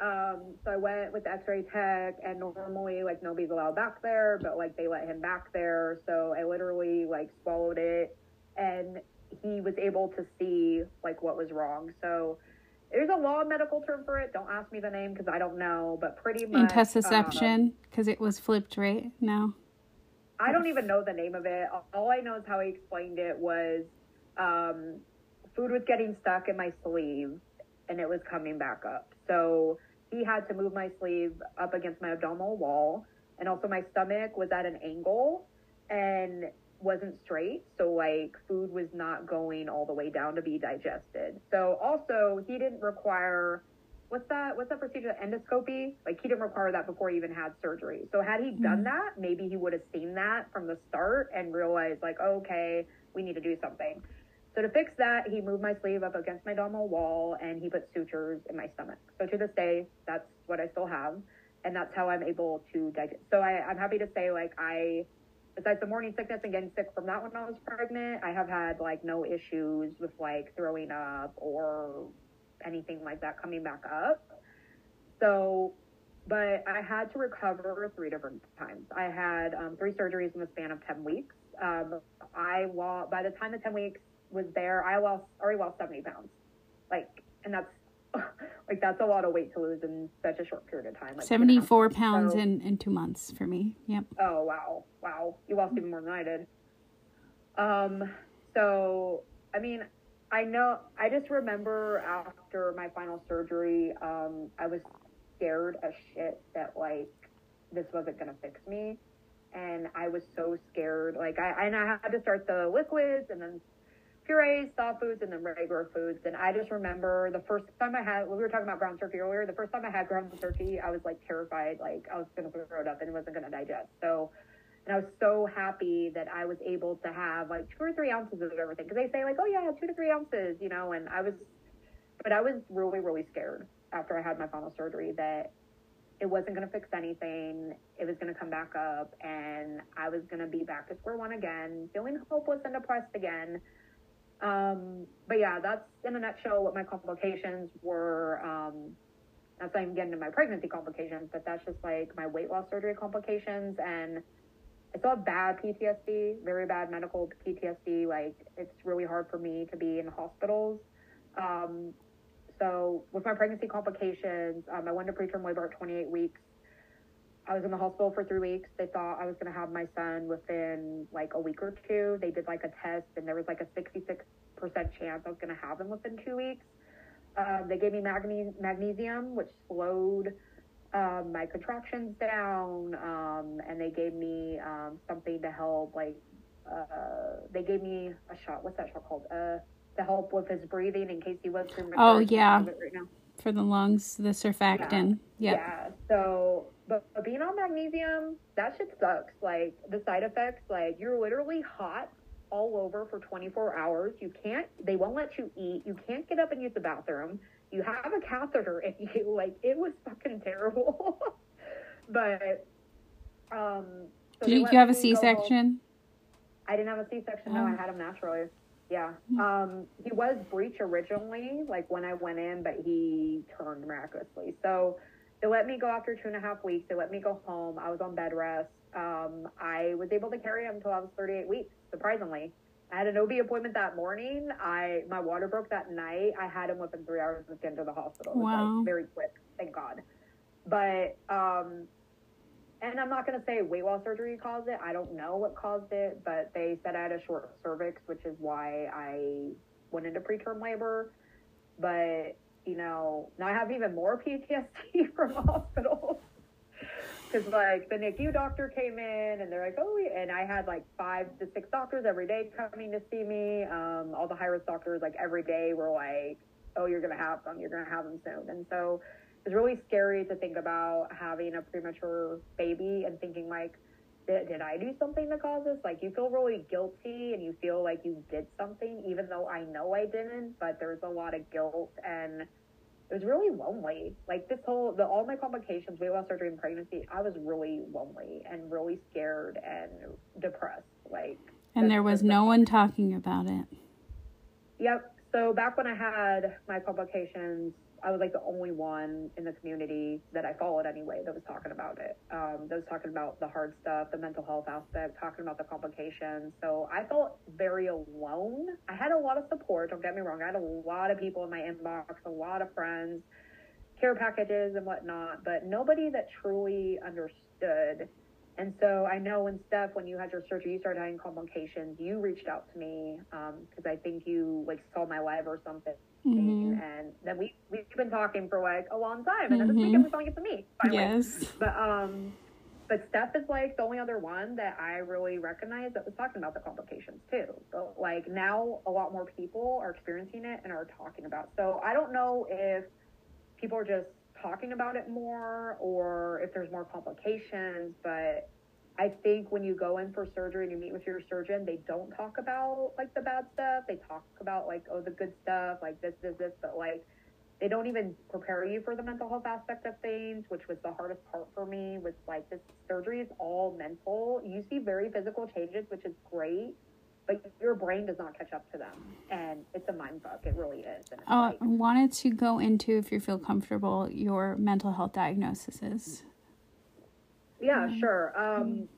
Um, so I went with the X-ray tech, and normally like nobody's allowed back there, but like they let him back there. So I literally like swallowed it, and he was able to see like what was wrong. So there's a law medical term for it. Don't ask me the name because I don't know, but pretty much um, Intussusception, because it was flipped, right? No. I don't even know the name of it. All I know is how he explained it was um, food was getting stuck in my sleeve and it was coming back up. So he had to move my sleeve up against my abdominal wall. And also my stomach was at an angle and wasn't straight. So like food was not going all the way down to be digested. So also he didn't require what's that what's that procedure endoscopy like he didn't require that before he even had surgery so had he done mm-hmm. that maybe he would have seen that from the start and realized like oh, okay we need to do something so to fix that he moved my sleeve up against my abdominal wall and he put sutures in my stomach so to this day that's what i still have and that's how i'm able to digest so I, i'm happy to say like i besides the morning sickness and getting sick from that when i was pregnant i have had like no issues with like throwing up or anything like that coming back up. So, but I had to recover three different times. I had um, three surgeries in the span of 10 weeks. Um, I by the time the 10 weeks was there, I lost, already lost 70 pounds. Like, and that's, [LAUGHS] like, that's a lot of weight to lose in such a short period of time. Like two and a half 74 months. pounds So- in, in two months for me. Yep. Oh wow, wow! You lost even more than I did. Um, so I mean, I know. I just remember after my final surgery, um, I was scared as shit that like this wasn't gonna fix me, and I was so scared. Like I and I had to start the liquids and then purees, soft foods, and then regular foods. And I just remember the first time I had, we were talking about ground turkey earlier, the first time I had ground turkey, I was like terrified, like I was going to throw it up and it wasn't going to digest. So, and I was so happy that I was able to have like two or three ounces of everything. Cause they say like, oh yeah, two to three ounces, you know, and I was, but I was really, really scared after I had my final surgery that it wasn't going to fix anything. It was going to come back up and I was going to be back to square one again, feeling hopeless and depressed again. Um, but yeah, that's in a nutshell what my complications were. Um, that's not even getting into my pregnancy complications, but that's just like my weight loss surgery complications. And I still have bad PTSD, very bad medical PTSD. Like it's really hard for me to be in hospitals. Um, so with my pregnancy complications, um, I went to preterm labor at 28 weeks. I was in the hospital for three weeks. They thought I was going to have my son within like a week or two. They did like a test, and there was like a 66% chance I was going to have him within two weeks. Um, they gave me magne- magnesium, which slowed um, my contractions down, um, and they gave me um, something to help. Like uh, they gave me a shot. What's that shot called? Uh, to help with his breathing in case he was. Oh, yeah. think of it Right now. For the lungs, the surfactant. Yep. Yeah. So, but, but being on magnesium, that shit sucks. Like the side effects, like you're literally hot all over for 24 hours. You can't. They won't let you eat. You can't get up and use the bathroom. You have a catheter in you. [LAUGHS] Like it was fucking terrible. [LAUGHS] but um. So Did you have a home. C-section? I didn't have a C-section. No, Oh. I had him naturally. Yeah. Um, he was breech originally, like when I went in, but he turned miraculously. So they let me go after two and a half weeks. They let me go home. I was on bed rest. Um, I was able to carry him until I was 38 weeks, surprisingly. I had an OB appointment that morning. I my water broke that night. I had him within three hours of getting to the hospital. It was, Wow. like, very quick, thank God. But um, and I'm not going to say weight loss surgery caused it. I don't know what caused it, but they said I had a short cervix, which is why I went into preterm labor. But, you know, now I have even more PTSD [LAUGHS] from hospitals. Because, like, the NICU doctor came in and they're like, oh, and I had like five to six doctors every day coming to see me. Um, all the high risk doctors, like, every day were like, oh, you're going to have them, you're going to have them soon. And so, it's really scary to think about having a premature baby and thinking like did, did i do something to cause this like you feel really guilty and you feel like you did something even though i know i didn't but there's a lot of guilt and it was really lonely like this whole the all my complications weight loss surgery and pregnancy i was really lonely and really scared and depressed like And there was no one talking about it. Yep. So back when I had my publications, I was like the only one in the community that I followed anyway that was talking about it. Um, that was talking about the hard stuff, the mental health aspect, talking about the complications. So I felt very alone. I had a lot of support. Don't get me wrong. I had a lot of people in my inbox, a lot of friends, care packages and whatnot, but nobody that truly understood. And so I know when Steph, when you had your surgery, you started having complications. You reached out to me because I think you like saw my live or something, Mhm. and then we we've been talking for like a long time, and then this weekend we're it to me. Finally. Yes. But um, but Steph is like the only other one that I really recognize that was talking about the complications too. So like now a lot more people are experiencing it and are talking about. So I don't know if people are just talking about it more or if there's more complications. But I think when you go in for surgery and you meet with your surgeon, they don't talk about like the bad stuff. They talk about like, oh, the good stuff, like this, this, this, but like they don't even prepare you for the mental health aspect of things, which was the hardest part for me. Was like this surgery is all mental. You see very physical changes, which is great, but your brain does not catch up to them, and it's a mind fuck. It really is. And uh, like, I wanted to go into, if you feel comfortable, your mental health diagnoses. Yeah, mm-hmm. sure. Um,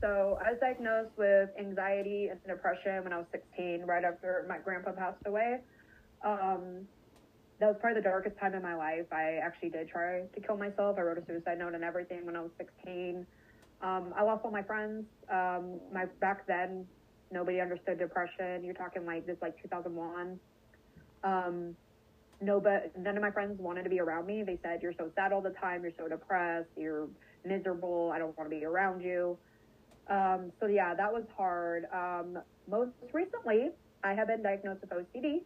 so I was diagnosed with anxiety and depression when I was 16, right after my grandpa passed away. Um, that was probably the darkest time in my life. I actually did try to kill myself. I wrote a suicide note and everything when I was 16. Um, I lost all my friends. Um, my back then, nobody understood depression. You're talking like this, like 2001. Um, no, but none of my friends wanted to be around me. They said, "You're so sad all the time. You're so depressed. You're miserable. I don't want to be around you." Um, so yeah, that was hard. Um, most recently, I have been diagnosed with OCD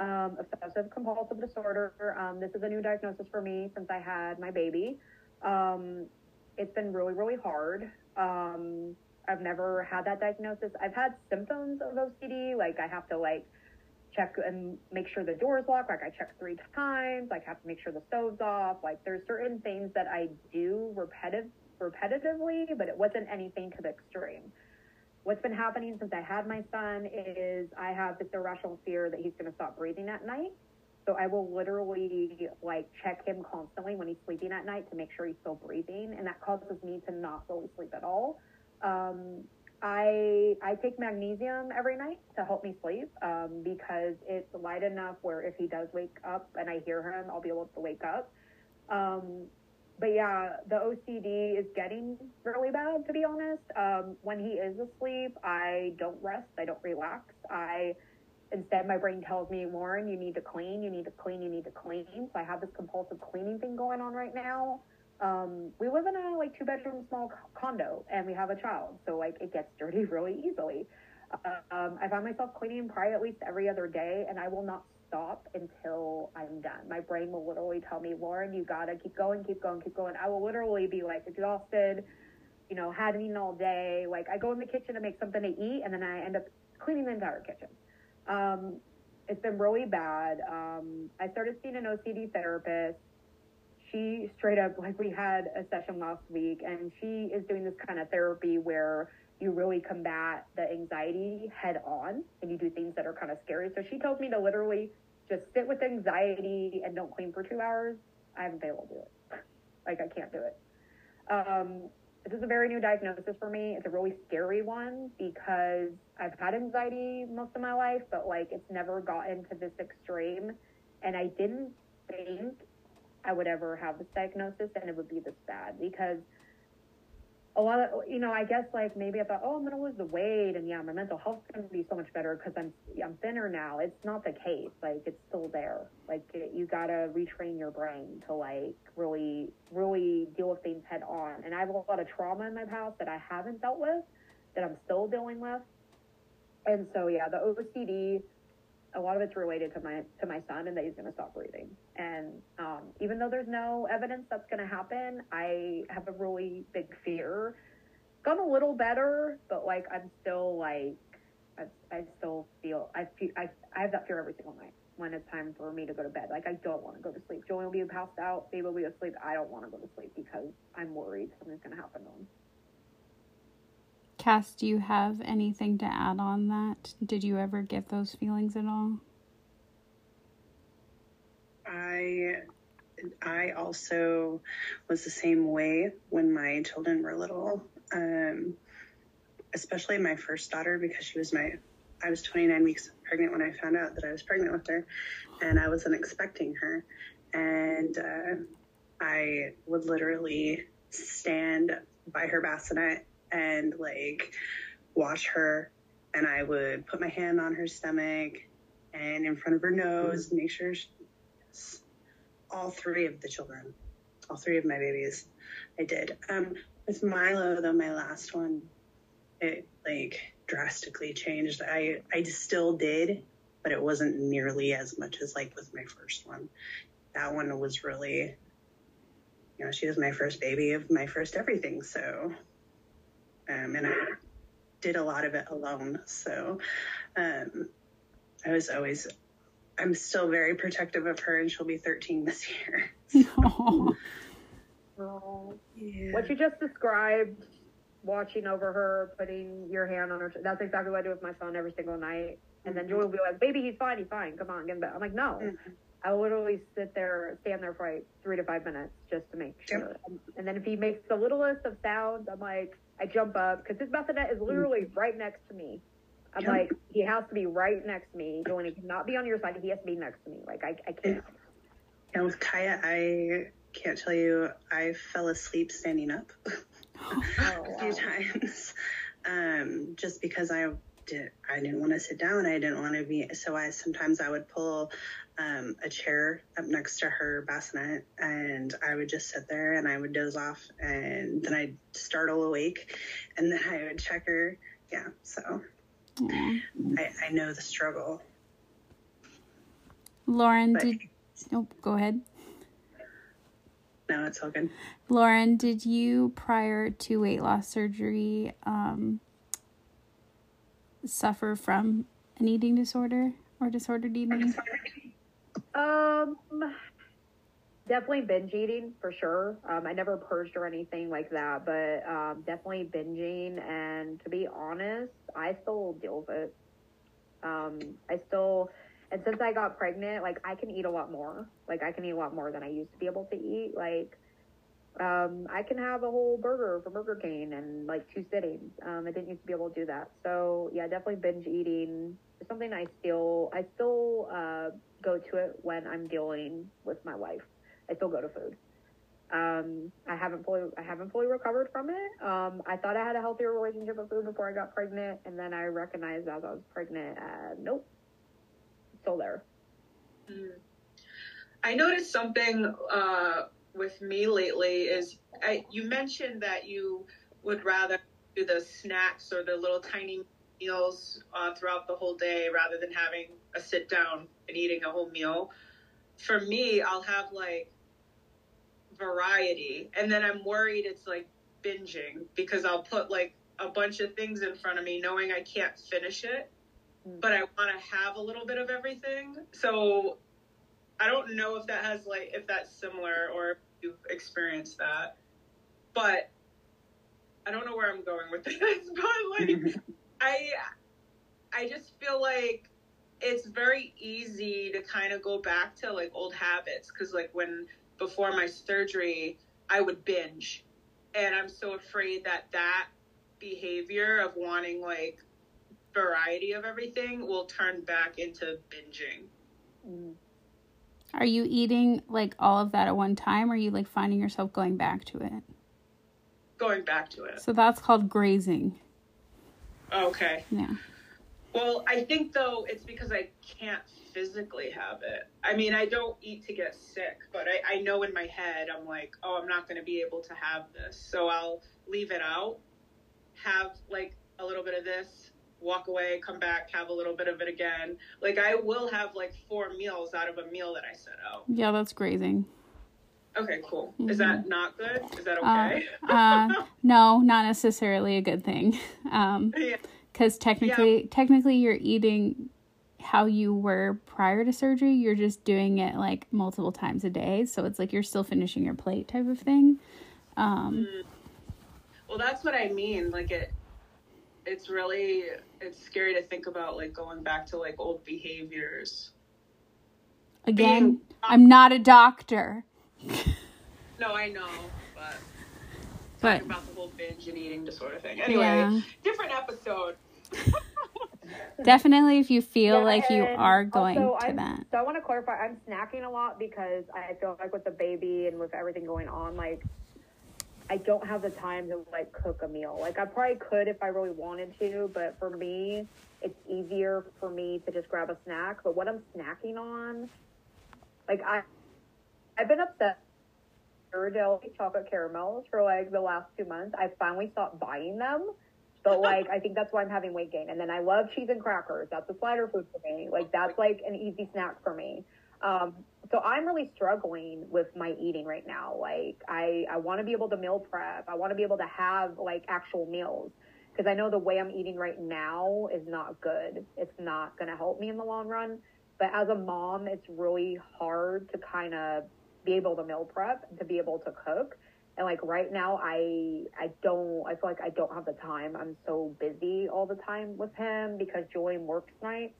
um, obsessive compulsive disorder. Um, this is a new diagnosis for me since I had my baby. Um, it's been really, really hard. Um, I've never had that diagnosis. I've had symptoms of OCD, like I have to like check and make sure the door's locked. Like I check three times. Like I have to make sure the stove's off. Like there's certain things that I do repetitive repetitively, but it wasn't anything to the extreme what's been happening since I had my son is I have this irrational fear that he's going to stop breathing at night. So I will literally like check him constantly when he's sleeping at night to make sure he's still breathing, and that causes me to not really sleep at all. Um, I I take magnesium every night to help me sleep um, because it's light enough where if he does wake up and I hear him, I'll be able to wake up. Um, but yeah, the OCD is getting really bad, to be honest. Um, when he is asleep, I don't rest, I don't relax. I instead, my brain tells me, Lauren, you need to clean, you need to clean, you need to clean. So I have this compulsive cleaning thing going on right now. Um, we live in a like two bedroom small condo, and we have a child, so like it gets dirty [LAUGHS] really easily. Um, I find myself cleaning probably at least every other day, and I will not stop until I'm done. My brain will literally tell me, Lauren, you gotta keep going, keep going, keep going. I will literally be like exhausted, you know, hadn't eaten all day. Like I go in the kitchen to make something to eat, and then I end up cleaning the entire kitchen. Um, it's been really bad. Um, I started seeing an OCD therapist. She straight up, like, we had a session last week, and she is doing this kind of therapy where you really combat the anxiety head on and you do things that are kind of scary. So she told me to literally just sit with anxiety and don't clean for two hours, I haven't been able to do it. [LAUGHS] like I can't do it. Um, this is a very new diagnosis for me. It's a really scary one because I've had anxiety most of my life, but like it's never gotten to this extreme. And I didn't think I would ever have this diagnosis and it would be this bad because a lot of you know i guess like maybe i thought oh i'm gonna lose the weight and yeah my mental health's gonna be so much better because i'm i'm thinner now. It's not the case. Like it's still there. Like it, you gotta retrain your brain to like really really deal with things head on. And i have a lot of trauma in my past that i haven't dealt with that i'm still dealing with. And so yeah the ocd a lot of it's related to my to my son and that he's going to stop breathing. And um, even though there's no evidence that's going to happen, I have a really big fear. Gone a little better, but like I'm still like I, I still feel I feel I I have that fear every single night when it's time for me to go to bed. Like I don't want to go to sleep. Joey will be passed out. Baby will be asleep. I don't want to go to sleep because I'm worried something's going to happen to him. Kas, do you have anything to add on that? Did you ever get those feelings at all? I I also was the same way when my children were little. Um, especially my first daughter because she was my I was 29 weeks pregnant when I found out that I was pregnant with her and I wasn't expecting her and uh, I would literally stand by her bassinet and like watch her and I would put my hand on her stomach and in front of her nose, make sure she, all three of the children, all three of my babies, I did. Um, with Milo, though, my last one, it like drastically changed. I I still did, but it wasn't nearly as much as like with my first one. that one was really, you know, she was my first baby of my first everything. So, um, and I did a lot of it alone. So, um, I was always, I'm still very protective of her, and she'll be 13 this year. Aw. [LAUGHS] Oh. [LAUGHS] Yeah. What you just described, watching over her, putting your hand on her, that's exactly what I do with my son every single night. And then Joey will be like, baby, he's fine, he's fine. Come on, get in bed. I'm like, no. Mhm. I literally sit there, stand there for like three to five minutes just to make sure. And then if he makes the littlest of sounds, I'm like, I jump up because his bassinet is literally right next to me. I'm Yep. like, he has to be right next to me. Joey cannot be on your side. He has to be next to me. Like, I, I can't. And with Kaya, I can't tell you, I fell asleep standing up [LAUGHS] Oh, a few wow. times, um, just because I did. I didn't want to sit down. I didn't want to be. So I sometimes I would pull um, a chair up next to her bassinet, and I would just sit there and I would doze off, and then I'd startle awake, and then I would check her. Yeah, so I, I know the struggle. Lauren, But did oh go ahead. no, it's all good. Lauren, did you prior to weight loss surgery um, suffer from an eating disorder or disordered eating? Um, definitely binge eating for sure. Um, I never purged or anything like that, but um, definitely binging. And to be honest, I still deal with it. Um, I still, and since I got pregnant, like I can eat a lot more. Like I can eat a lot more than I used to be able to eat. Like, um, I can have a whole burger from Burger King in like two sittings. Um, I didn't used to be able to do that. So yeah, definitely binge eating is something I still, I still, uh, go to it when I'm dealing with my wife. I still go to food. Um, I haven't fully, I haven't fully recovered from it. Um, I thought I had a healthier relationship with food before I got pregnant, and then I recognized as I was pregnant, uh, nope, still there. Mm. I noticed something uh, with me lately is I, you mentioned that you would rather do the snacks or the little tiny meals uh, throughout the whole day rather than having a sit down and eating a whole meal. For me, I'll have like variety, and then I'm worried it's like binging because I'll put like a bunch of things in front of me knowing I can't finish it, mm. but I want to have a little bit of everything. So I don't know if that has like if that's similar or if you've experienced that. But I don't know where I'm going with [LAUGHS] this, but like [LAUGHS] I I just feel like it's very easy to kind of go back to like old habits cuz like when before my surgery I would binge and I'm so afraid that that behavior of wanting like variety of everything will turn back into binging. Mm. Are you eating like all of that at one time or are you like finding yourself going back to it? Going back to it. So that's called grazing. Okay. Yeah. Well, I think though it's because I can't physically have it. I mean, I don't eat to get sick, but I, I know in my head I'm like, oh, I'm not going to be able to have this. So I'll leave it out, have like a little bit of this, walk away, come back, have a little bit of it again. Like I will have like four meals out of a meal that I set out. Yeah, that's grazing. Okay, cool. Is that not good? Is that Uh, okay? uh, [LAUGHS] no, not necessarily a good thing. Um, yeah. because technically, technically, you're eating how you were prior to surgery. You're just doing it like multiple times a day, so it's like you're still finishing your plate type of thing. Um, Well, that's what I mean. Like it, it's really it's scary to think about like going back to like old behaviors. again, Being- I'm not a doctor, No, I know, but but about the whole binge and eating disorder thing. Anyway, yeah, different episode. [LAUGHS] definitely if you feel Yeah, like you are going also, to I'm- that. So I want to clarify. I'm snacking a lot because I feel like with the baby and with everything going on, like I don't have the time to like cook a meal. Like I probably could if I really wanted to, but for me, it's easier for me to just grab a snack. But what I'm snacking on, like I, I've been upset. Ghirardelli chocolate caramels for like the last two months. I finally stopped buying them. But like I think that's why I'm having weight gain. And then I love cheese and crackers. That's a slider food for me. Like that's like an easy snack for me. Um, so I'm really struggling with my eating right now. Like I, I want to be able to meal prep. I want to be able to have like actual meals because I know the way I'm eating right now is not good. It's not going to help me in the long run. But as a mom, it's really hard to kind of be able to meal prep, to be able to cook. And like right now, I I don't I feel like I don't have the time. I'm so busy all the time with him because Julian works nights.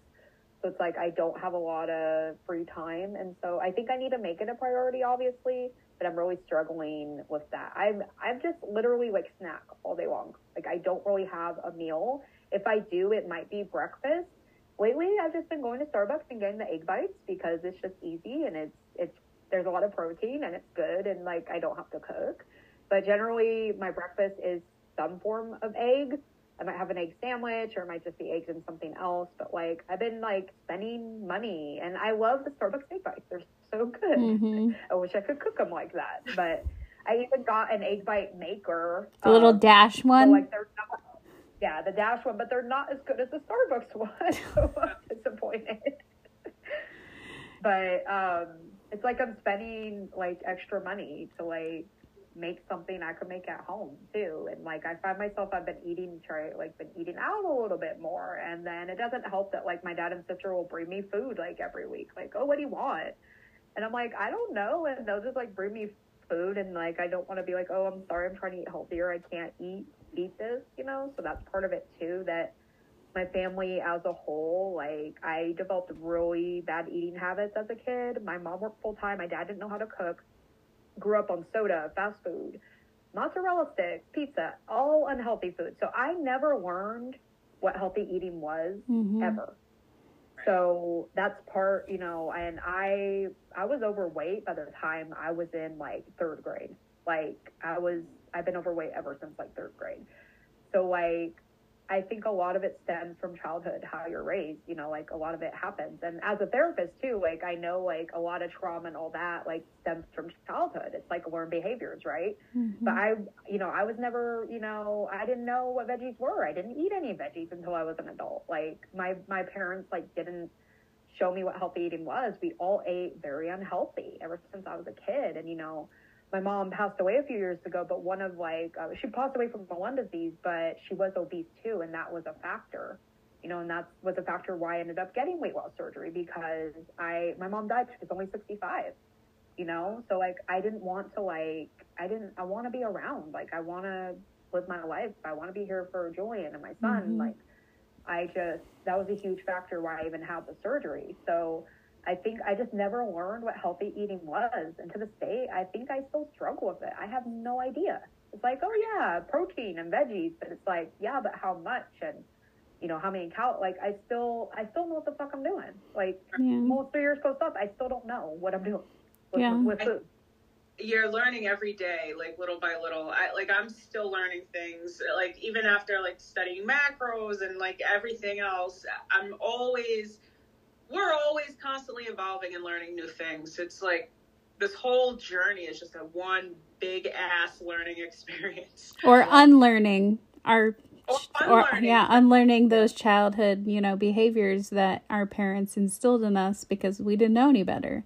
So it's like I don't have a lot of free time. And so I think I need to make it a priority, obviously, but I'm really struggling with that. I'm I'm just literally like snack all day long. Like I don't really have a meal. If I do, it might be breakfast. Lately I've just been going to Starbucks and getting the egg bites because it's just easy and it's it's there's a lot of protein and it's good and like I don't have to cook. But generally my breakfast is some form of egg. I might have an egg sandwich or it might just be eggs and something else. But like I've been like spending money and I love the Starbucks egg bites. They're so good. Mm-hmm. [LAUGHS] I wish I could cook them like that. But I even got an egg bite maker. The little um, dash so, one. like they're not, yeah, the dash one, but they're not as good as the Starbucks [LAUGHS] one. [LAUGHS] so I'm disappointed. but um, it's like I'm spending like extra money to like make something I could make at home too. And like I find myself I've been eating try like been eating out a little bit more and then it doesn't help that like my dad and sister will bring me food like every week. Like, oh what do you want? And I'm like, I don't know and they'll just like bring me food and like I don't want to be like, Oh, I'm sorry, I'm trying to eat healthier, I can't eat eat this, you know? So that's part of it too that my family as a whole, like I developed really bad eating habits as a kid. My mom worked full time, my dad didn't know how to cook grew up on soda, fast food, mozzarella sticks, pizza, all unhealthy food. So I never learned what healthy eating was Mhm. ever. So that's part, you know, and I I was overweight by the time I was in like third grade. Like I was I've been overweight ever since like third grade. So like I think a lot of it stems from childhood, how you're raised, you know, like a lot of it happens. And as a therapist too, like I know like a lot of trauma and all that like stems from childhood. It's like learned behaviors, right? Mhm. But I, you know, I was never, you know, I didn't know what veggies were. I didn't eat any veggies until I was an adult. Like my my parents like didn't show me what healthy eating was. We all ate very unhealthy ever since I was a kid. And you know, my mom passed away a few years ago, but one of like uh, she passed away from lung disease, but she was obese too, and that was a factor. You know, and that was a factor why I ended up getting weight loss surgery because I my mom died. She was only sixty five. You know, so like I didn't want to like I didn't I want to be around. Like I want to live my life. I want to be here for Julian and my son. Mhm. Like I just that was a huge factor why I even had the surgery. So I think I just never learned what healthy eating was. And to this day, I think I still struggle with it. I have no idea. It's like, oh yeah, protein and veggies, but it's like, yeah, but how much and you know, how many cal like I still I still know what the fuck I'm doing. Like Yeah. almost three years goes up, I still don't know what I'm doing with, Yeah. with food. you're learning every day like little by little i like i'm still learning things like even after like studying macros and like everything else i'm always we're always constantly evolving and learning new things. It's like this whole journey is just a one big ass learning [LAUGHS] experience. Or unlearning our Or or yeah, unlearning those childhood, you know, behaviors that our parents instilled in us because we didn't know any better.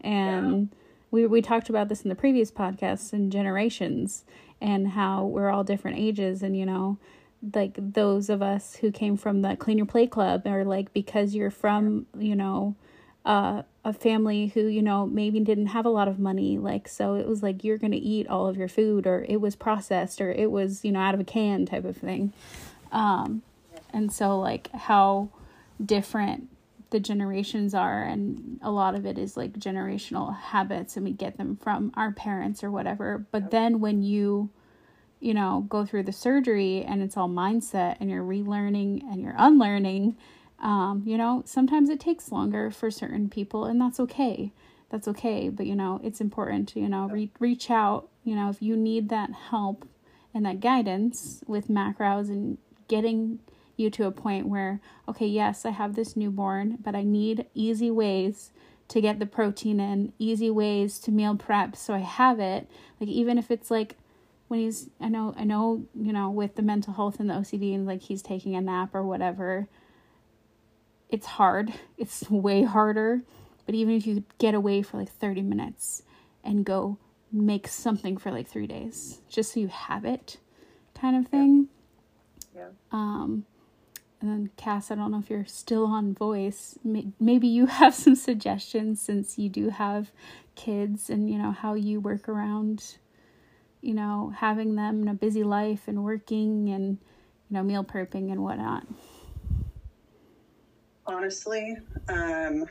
And we we talked about this in the previous podcasts and generations and how we're all different ages and you know, like those of us who came from the clean your plate club or like because you're from, you know, uh, a family who you know maybe didn't have a lot of money like so it was like you're gonna eat all of your food or it was processed or it was you know out of a can type of thing. Um and so like how different the generations are and a lot of it is like generational habits and we get them from our parents or whatever. But then when you you know go through the surgery and it's all mindset and you're relearning and you're unlearning um, you know, sometimes it takes longer for certain people, and that's okay. That's okay. But, you know, it's important to, you know, re- reach out, you know, if you need that help and that guidance with macros and getting you to a point where, okay, yes, I have this newborn, but I need easy ways to get the protein in, easy ways to meal prep so I have it. Like, even if it's like, when he's I know I know you know with the mental health and the OCD and like he's taking a nap or whatever it's hard. It's way harder. but even if you get away for like 30 minutes and go make something for like three days just so you have it kind of thing Yeah. um and then Kas i don't know if you're still on voice maybe you [LAUGHS] have some suggestions since you do have kids and you know how you work around you know having them in a busy life and working and you know meal prepping and whatnot Honestly, um,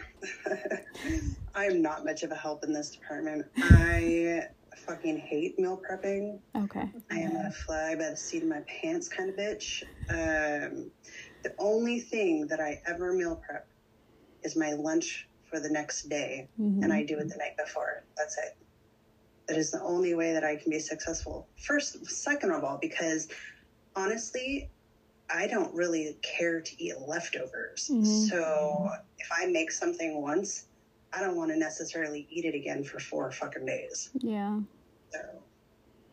[LAUGHS] I'm not much of a help in this department. I fucking hate meal prepping. okay I am a fly by the seat of my pants kind of bitch. Um, the only thing that I ever meal prep is my lunch for the next day, and I do it the night before. That's it. That is the only way that I can be successful. First, second of all, because honestly, I don't really care to eat leftovers. Mhm. So if I make something once, I don't want to necessarily eat it again for four fucking days. yeah So,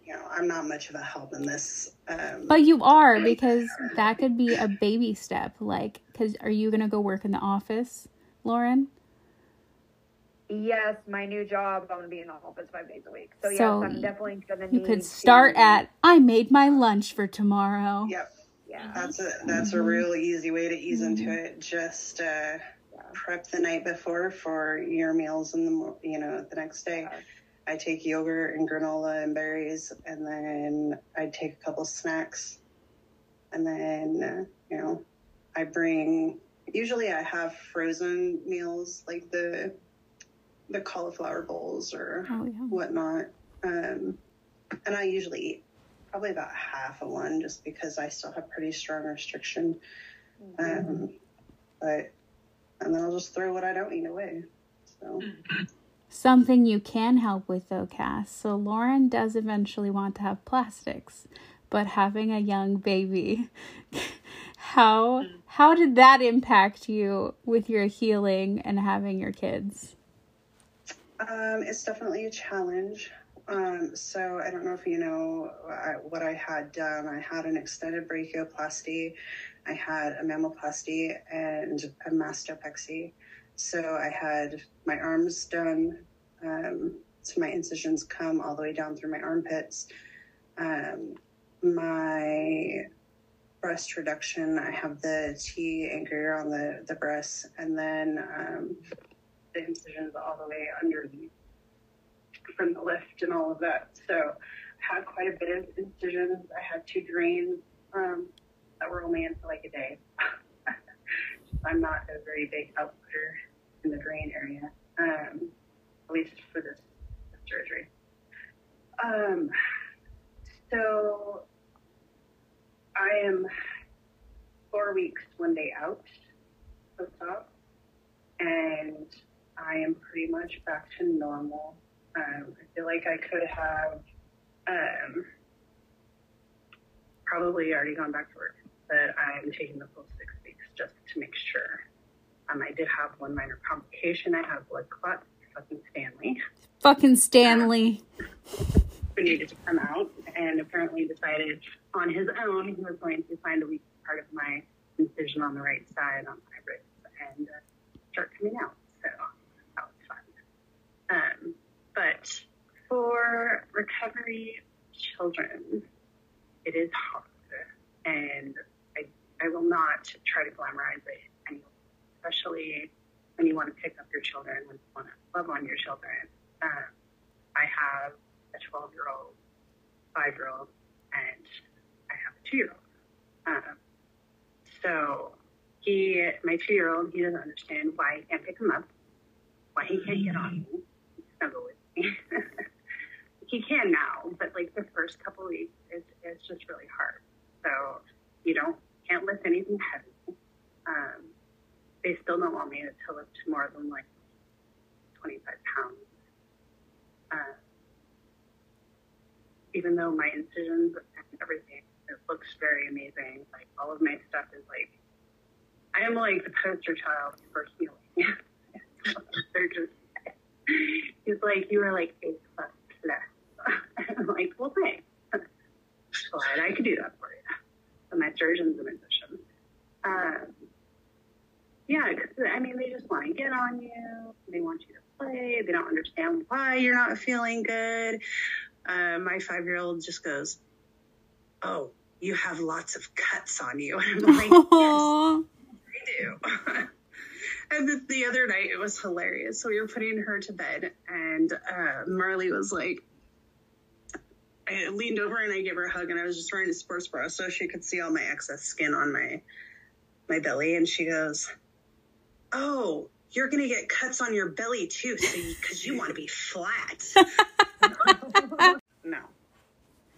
you know, I'm not much of a help in this. Um, But you are because that could be a baby step. Like, because are you gonna go work in the office, Lauren? Yes, my new job, I'm gonna be in the office five days a week. So, yes, So I'm definitely gonna need. You need could start to- at I made my lunch for tomorrow. yep, yeah. that's a that's a real easy way to ease into it. Just uh, prep the night before for your meals in the you know the next day. I take yogurt and granola and berries, and then I take a couple snacks, and then uh, you know I bring. Usually, I have frozen meals like the the cauliflower bowls or Oh yeah. whatnot. Um, and I usually eat probably about half of one just because I still have pretty strong restriction. Um, but, and then I'll just throw what I don't eat away. So, Something you can help with though, Kas. So Lauren does eventually want to have plastics, but having a young baby, [LAUGHS] how how did that impact you with your healing and having your kids? Um, it's definitely a challenge. Um, so I don't know if you know what I had done. I had an extended brachioplasty, I had a mammoplasty, and a mastopexy. So I had my arms done. Um, so my incisions come all the way down through my armpits. Um, my breast reduction, I have the T anchor on the, the breast, and then um, the incisions all the way underneath from the lift and all of that. So I had quite a bit of incisions. I had two drains um, that were only in for like a day. [LAUGHS] I'm not a very big outputter in the drain area, um, at least for this, surgery. Um, so I am four weeks, one day out post op, and I am pretty much back to normal. Um, I feel like I could have um, probably already gone back to work, but I'm taking the full six weeks just to make sure. Um, I did have one minor complication. I have blood clots, fucking Stanley, Fucking Stanley. who needed to come out, and apparently decided on his own he was going to find a weak part of my incision on the right side on my ribs and uh, start coming out. So that was fun. Um, but for recovery children, it is hard, and I, I will not try to glamorize it anymore, especially when you want to pick up your children, when you want to love on your children. Um, I have a 12 year old, five year old, and I have a two year old. Um, so he, my two year old, he doesn't understand why I can't pick him up, why he can't get on me, me. [LAUGHS] he can now, but like the first couple weeks, it's, it's just really hard. So you don't can't lift anything heavy. Um, they still don't want me to lift more than like 25 pounds. Uh, even though my incisions and everything, it looks very amazing. Like all of my stuff is like, I am like the poster child for healing. [LAUGHS] They're just, he's like, you are like A plus plus. I'm like, well, thanks. [LAUGHS] Glad I could do that for you. So my surgeon's a musician. Um, yeah, 'cause, I mean, they just want to get on you. They want you to play. They don't understand why you're not feeling good. Uh, my five year old just goes, Oh, you have lots of cuts on you. And [LAUGHS] I'm like, Yes, Aw. I do. [LAUGHS] and the, the other night it was hilarious. So we were putting her to bed, and uh, Marley was like, I leaned over and I gave her a hug, and I was just wearing a sports bra so she could see all my excess skin on my my belly, and she goes, "Oh, you're gonna get cuts on your belly too, so because you, want to be flat." [LAUGHS] [LAUGHS] no,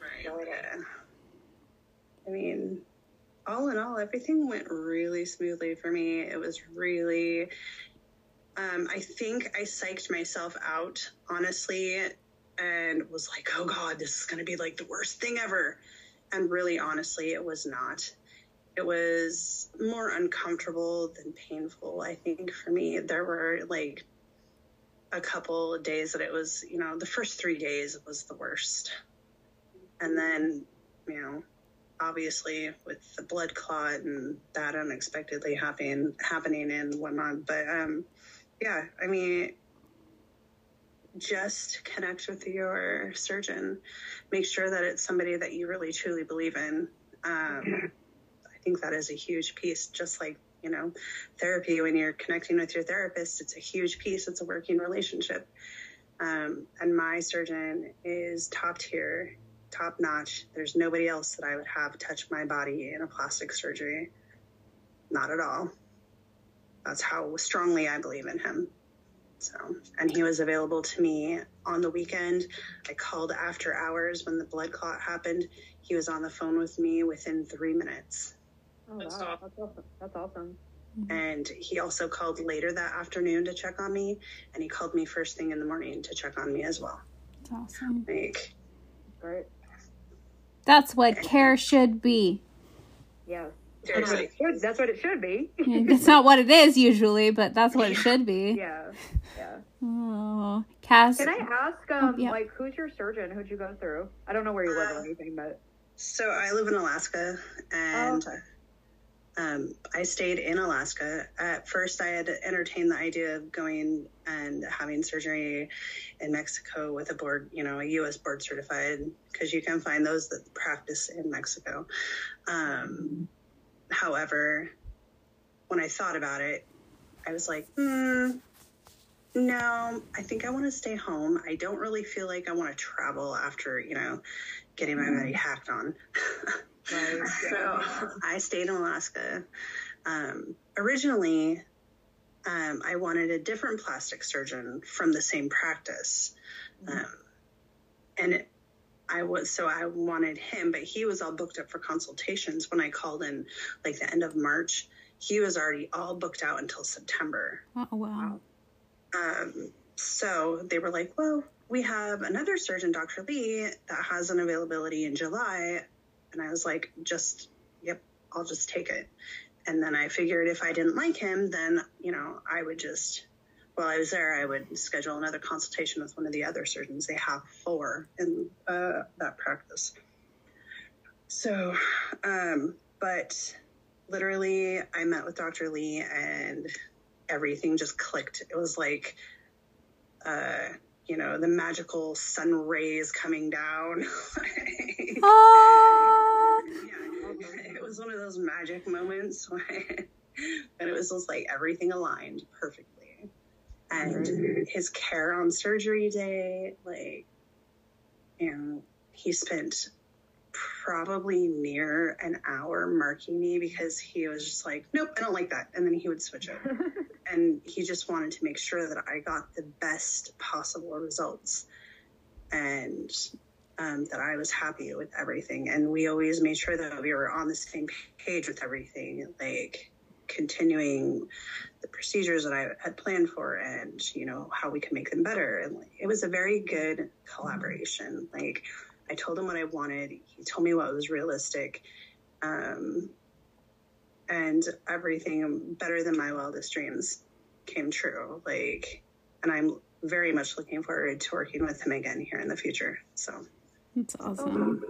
right? I mean, all in all, everything went really smoothly for me. It was really. Um, I think I psyched myself out, honestly, and was like, oh God, this is going to be like the worst thing ever. And really, honestly, it was not. It was more uncomfortable than painful, I think, for me. There were like a couple days that it was, you know, the first three days was the worst. And then, you know, obviously with the blood clot and that unexpectedly happening happening and whatnot. But um yeah, I mean just connect with your surgeon. Make sure that it's somebody that you really truly believe in. Um, I think that is a huge piece, just like, you know, therapy, when you're connecting with your therapist, it's a huge piece. It's a working relationship. Um, and my surgeon is top tier, top notch. There's nobody else that I would have touch my body in a plastic surgery. Not at all. That's how strongly I believe in him. So, and he was available to me on the weekend. I called after hours when the blood clot happened. He was on the phone with me within three minutes. Oh, That's wow. awesome. That's awesome. That's awesome. Mm-hmm. And he also called later that afternoon to check on me. And he called me first thing in the morning to check on me as well. That's awesome. Like, Great. That's what care should be. Yeah. seriously. Should- That's what it should be. [LAUGHS] It's not what it is usually, but that's what it should be. yeah. Yeah. Oh, Kas. Can I ask, um, yeah. like, who's your surgeon? Who'd you go through? I don't know where you live or anything, but So I live in Alaska and Oh. Um, I stayed in Alaska. At first, I had entertained the idea of going and having surgery in Mexico with a board, you know, a U.S. board certified, because you can find those that practice in Mexico. Um, however, when I thought about it, I was like, hmm, no, I think I want to stay home. I don't really feel like I want to travel after, you know, getting my body hacked on. [LAUGHS] [LAUGHS] so I stayed in Alaska. Um, originally, um, I wanted a different plastic surgeon from the same practice. Um, and it, I was, so I wanted him, but he was all booked up for consultations when I called in like the end of March. He was already all booked out until September. Oh, wow. Um, so they were like, well, we have another surgeon, Dr. Lee, that has an availability in July. And I was like, just, yep, I'll just take it. And then I figured if I didn't like him, then, you know, I would just, while I was there, I would schedule another consultation with one of the other surgeons. They have four in uh, that practice. So, um, but literally, I met with Dr. Lee and everything just clicked. It was like, uh, you know, the magical sun rays coming down. [LAUGHS] Oh, yeah, it was one of those magic moments [LAUGHS] when, when it was just like everything aligned perfectly. And his care on surgery day, like, you know, he spent probably near an hour marking me because he was just like, nope, I don't like that. And then he would switch it. [LAUGHS] and he just wanted to make sure that I got the best possible results and um, that I was happy with everything. And we always made sure that we were on the same page with everything, like continuing the procedures that I had planned for and, you know, how we could make them better. And like, it was a very good collaboration. Like, I told him what I wanted. He told me what was realistic. Um, and everything better than my wildest dreams came true. Like, and I'm very much looking forward to working with him again here in the future. So, that's awesome.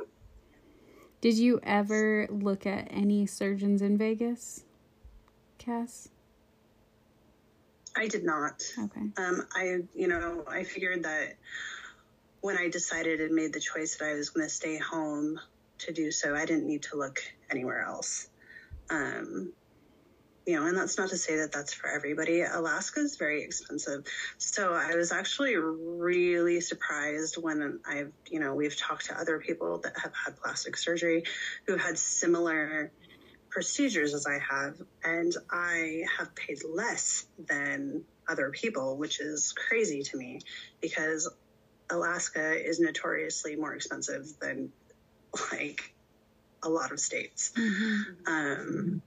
Did you ever look at any surgeons in Vegas, Kas? I did not. Okay. Um, I, you know, I figured that when I decided and made the choice that I was going to stay home to do so, I didn't need to look anywhere else. Um, you know, and that's not to say that that's for everybody. Alaska is very expensive. So I was actually really surprised when I've, you know, we've talked to other people that have had plastic surgery who had similar procedures as I have, and I have paid less than other people, which is crazy to me because Alaska is notoriously more expensive than like a lot of states. Um,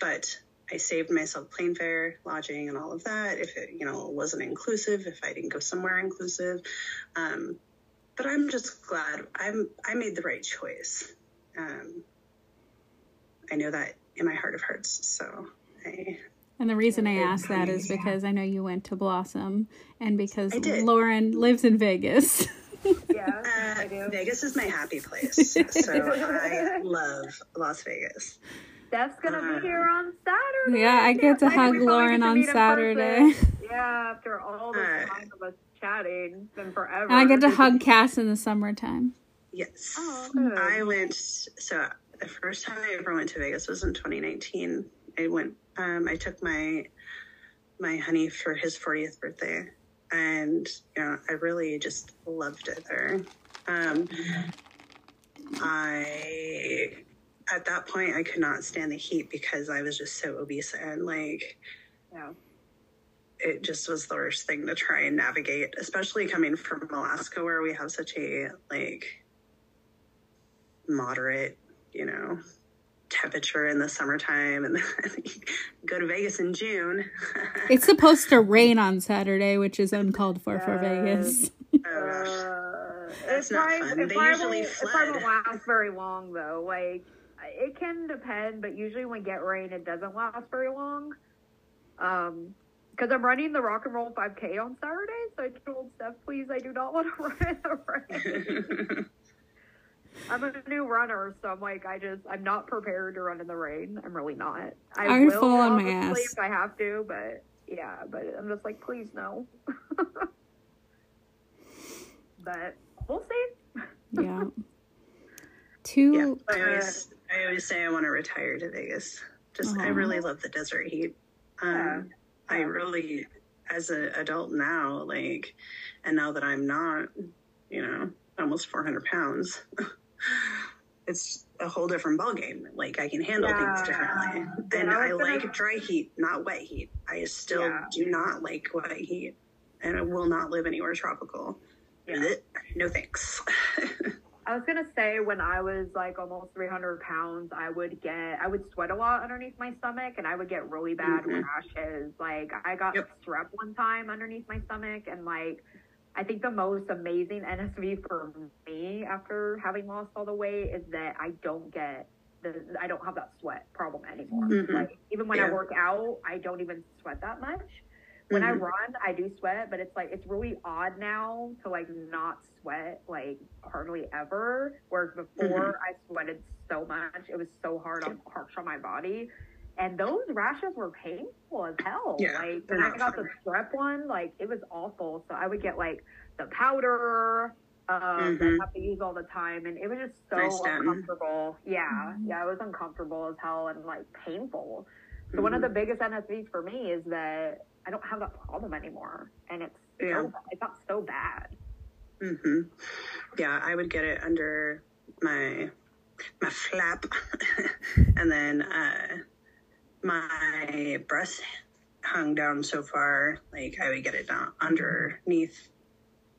but I saved myself plane fare, lodging, and all of that. If it, you know, wasn't inclusive, if I didn't go somewhere inclusive, um, but I'm just glad I'm I made the right choice. Um, I know that in my heart of hearts. So I And the reason I ask that is because I know you went to Blossom and because Lauren lives in Vegas. [LAUGHS] Yeah, uh, I do. Vegas is my happy place. [LAUGHS] so I love Las Vegas. Steph's gonna Uh, be here on Saturday. Yeah, I get to I hug Lauren to on Saturday. Yeah, after all the Uh, time of us chatting, it's been forever. and I get to hug Kas in the summertime. Yes. Oh. I went, so the first time I ever went to Vegas was in 2019. I went, um, I took my, my honey for his 40th birthday. And, you know, I really just loved it there. Um, I, at that point, I could not stand the heat because I was just so obese and like, Yeah. it just was the worst thing to try and navigate, especially coming from Alaska where we have such a like moderate, you know, temperature in the summertime and [LAUGHS] go to Vegas in June. [LAUGHS] It's supposed to rain on Saturday, which is uncalled for for Vegas. oh [LAUGHS] gosh. Uh, That's it not probably- fun. it They probably usually won't- It probably flood. won't last very long though. Like it can depend, but usually when we get rain, it doesn't last very long. Um, because I'm running the rock and roll 5K on Saturday, so I told Steph, please, I do not want to run in the rain. I'm a new runner, so I'm like, I just, I'm not prepared to run in the rain. I'm really not. I I would will fall on my ass. if I have to, but yeah, but I'm just like, please no. [LAUGHS] but we'll see. Yeah. [LAUGHS] Two. yeah, I always, I always say I want to retire to Vegas. Just, I really love the desert heat. Um, I really, as an adult now, like, and now that I'm not, you know, almost 400 pounds, [LAUGHS] it's a whole different ballgame. Like, I can handle Yeah. things differently. And I I was gonna- like dry heat, not wet heat. I still Yeah. do not like wet heat. And I will not live anywhere tropical. Yeah. No thanks. [LAUGHS] I was gonna say when I was like almost 300 pounds, I would get, I would sweat a lot underneath my stomach, and I would get really bad Mhm. rashes. Like I got Yep. strep one time underneath my stomach, and like I think the most amazing NSV for me after having lost all the weight is that I don't get the, I don't have that sweat problem anymore. Mhm. Like even when I work out, I don't even sweat that much. When I Mhm. run, I do sweat, but it's like it's really odd now to like not sweat like hardly ever. Whereas before Mm-hmm. I sweated so much, it was so hard on harsh on my body, and those rashes were painful as hell. Yeah, like when I got fun. the strep one, like it was awful. So I would get like the powder. Um, that Mhm. I have to use all the time, and it was just so Nice stem. uncomfortable. Yeah, yeah, it was uncomfortable as hell and like painful. So one of Mm-hmm. the biggest NSVs for me is that I don't have that problem anymore, and it's Yeah. so, it's not so bad. hmm Yeah, I would get it under my my flap, [LAUGHS] and then uh, my breast hung down so far, like I would get it down underneath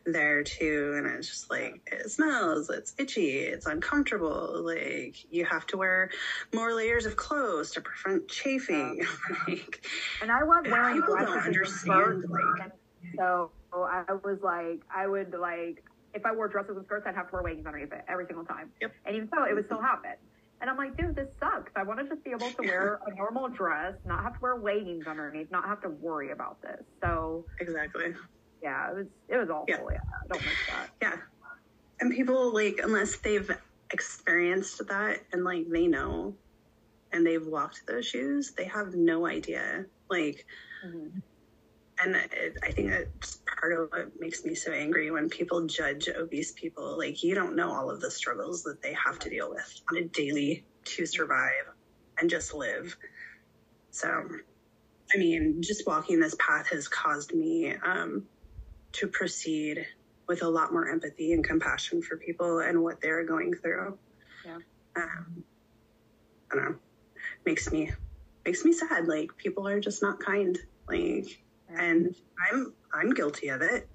there too, and it's just like it smells, it's itchy, it's uncomfortable. Like you have to wear more layers of clothes to prevent chafing. [LAUGHS] like, And I love wearing People don't understand, like- so I was like, I would like, if I wore dresses and skirts, I'd have to wear leggings underneath it every single time. Yep. And even so, it would still happen. And I'm like, dude, this sucks. I want to just be able to wear a normal dress, not have to wear leggings underneath, not have to worry about this. So exactly. yeah, it was it was awful. Yeah. Yeah, I don't miss that. Yeah. And people like unless they've experienced that and like they know and they've walked those shoes, they have no idea. Like Mhm. and it, I think that's part of what makes me so angry when people judge obese people. Like, you don't know all of the struggles that they have to deal with on a daily to survive and just live. So, I mean, just walking this path has caused me um, to proceed with a lot more empathy and compassion for people and what they're going through. Yeah. Um, I don't know. Makes me makes me sad. Like people are just not kind. Like, and I'm I'm guilty of it.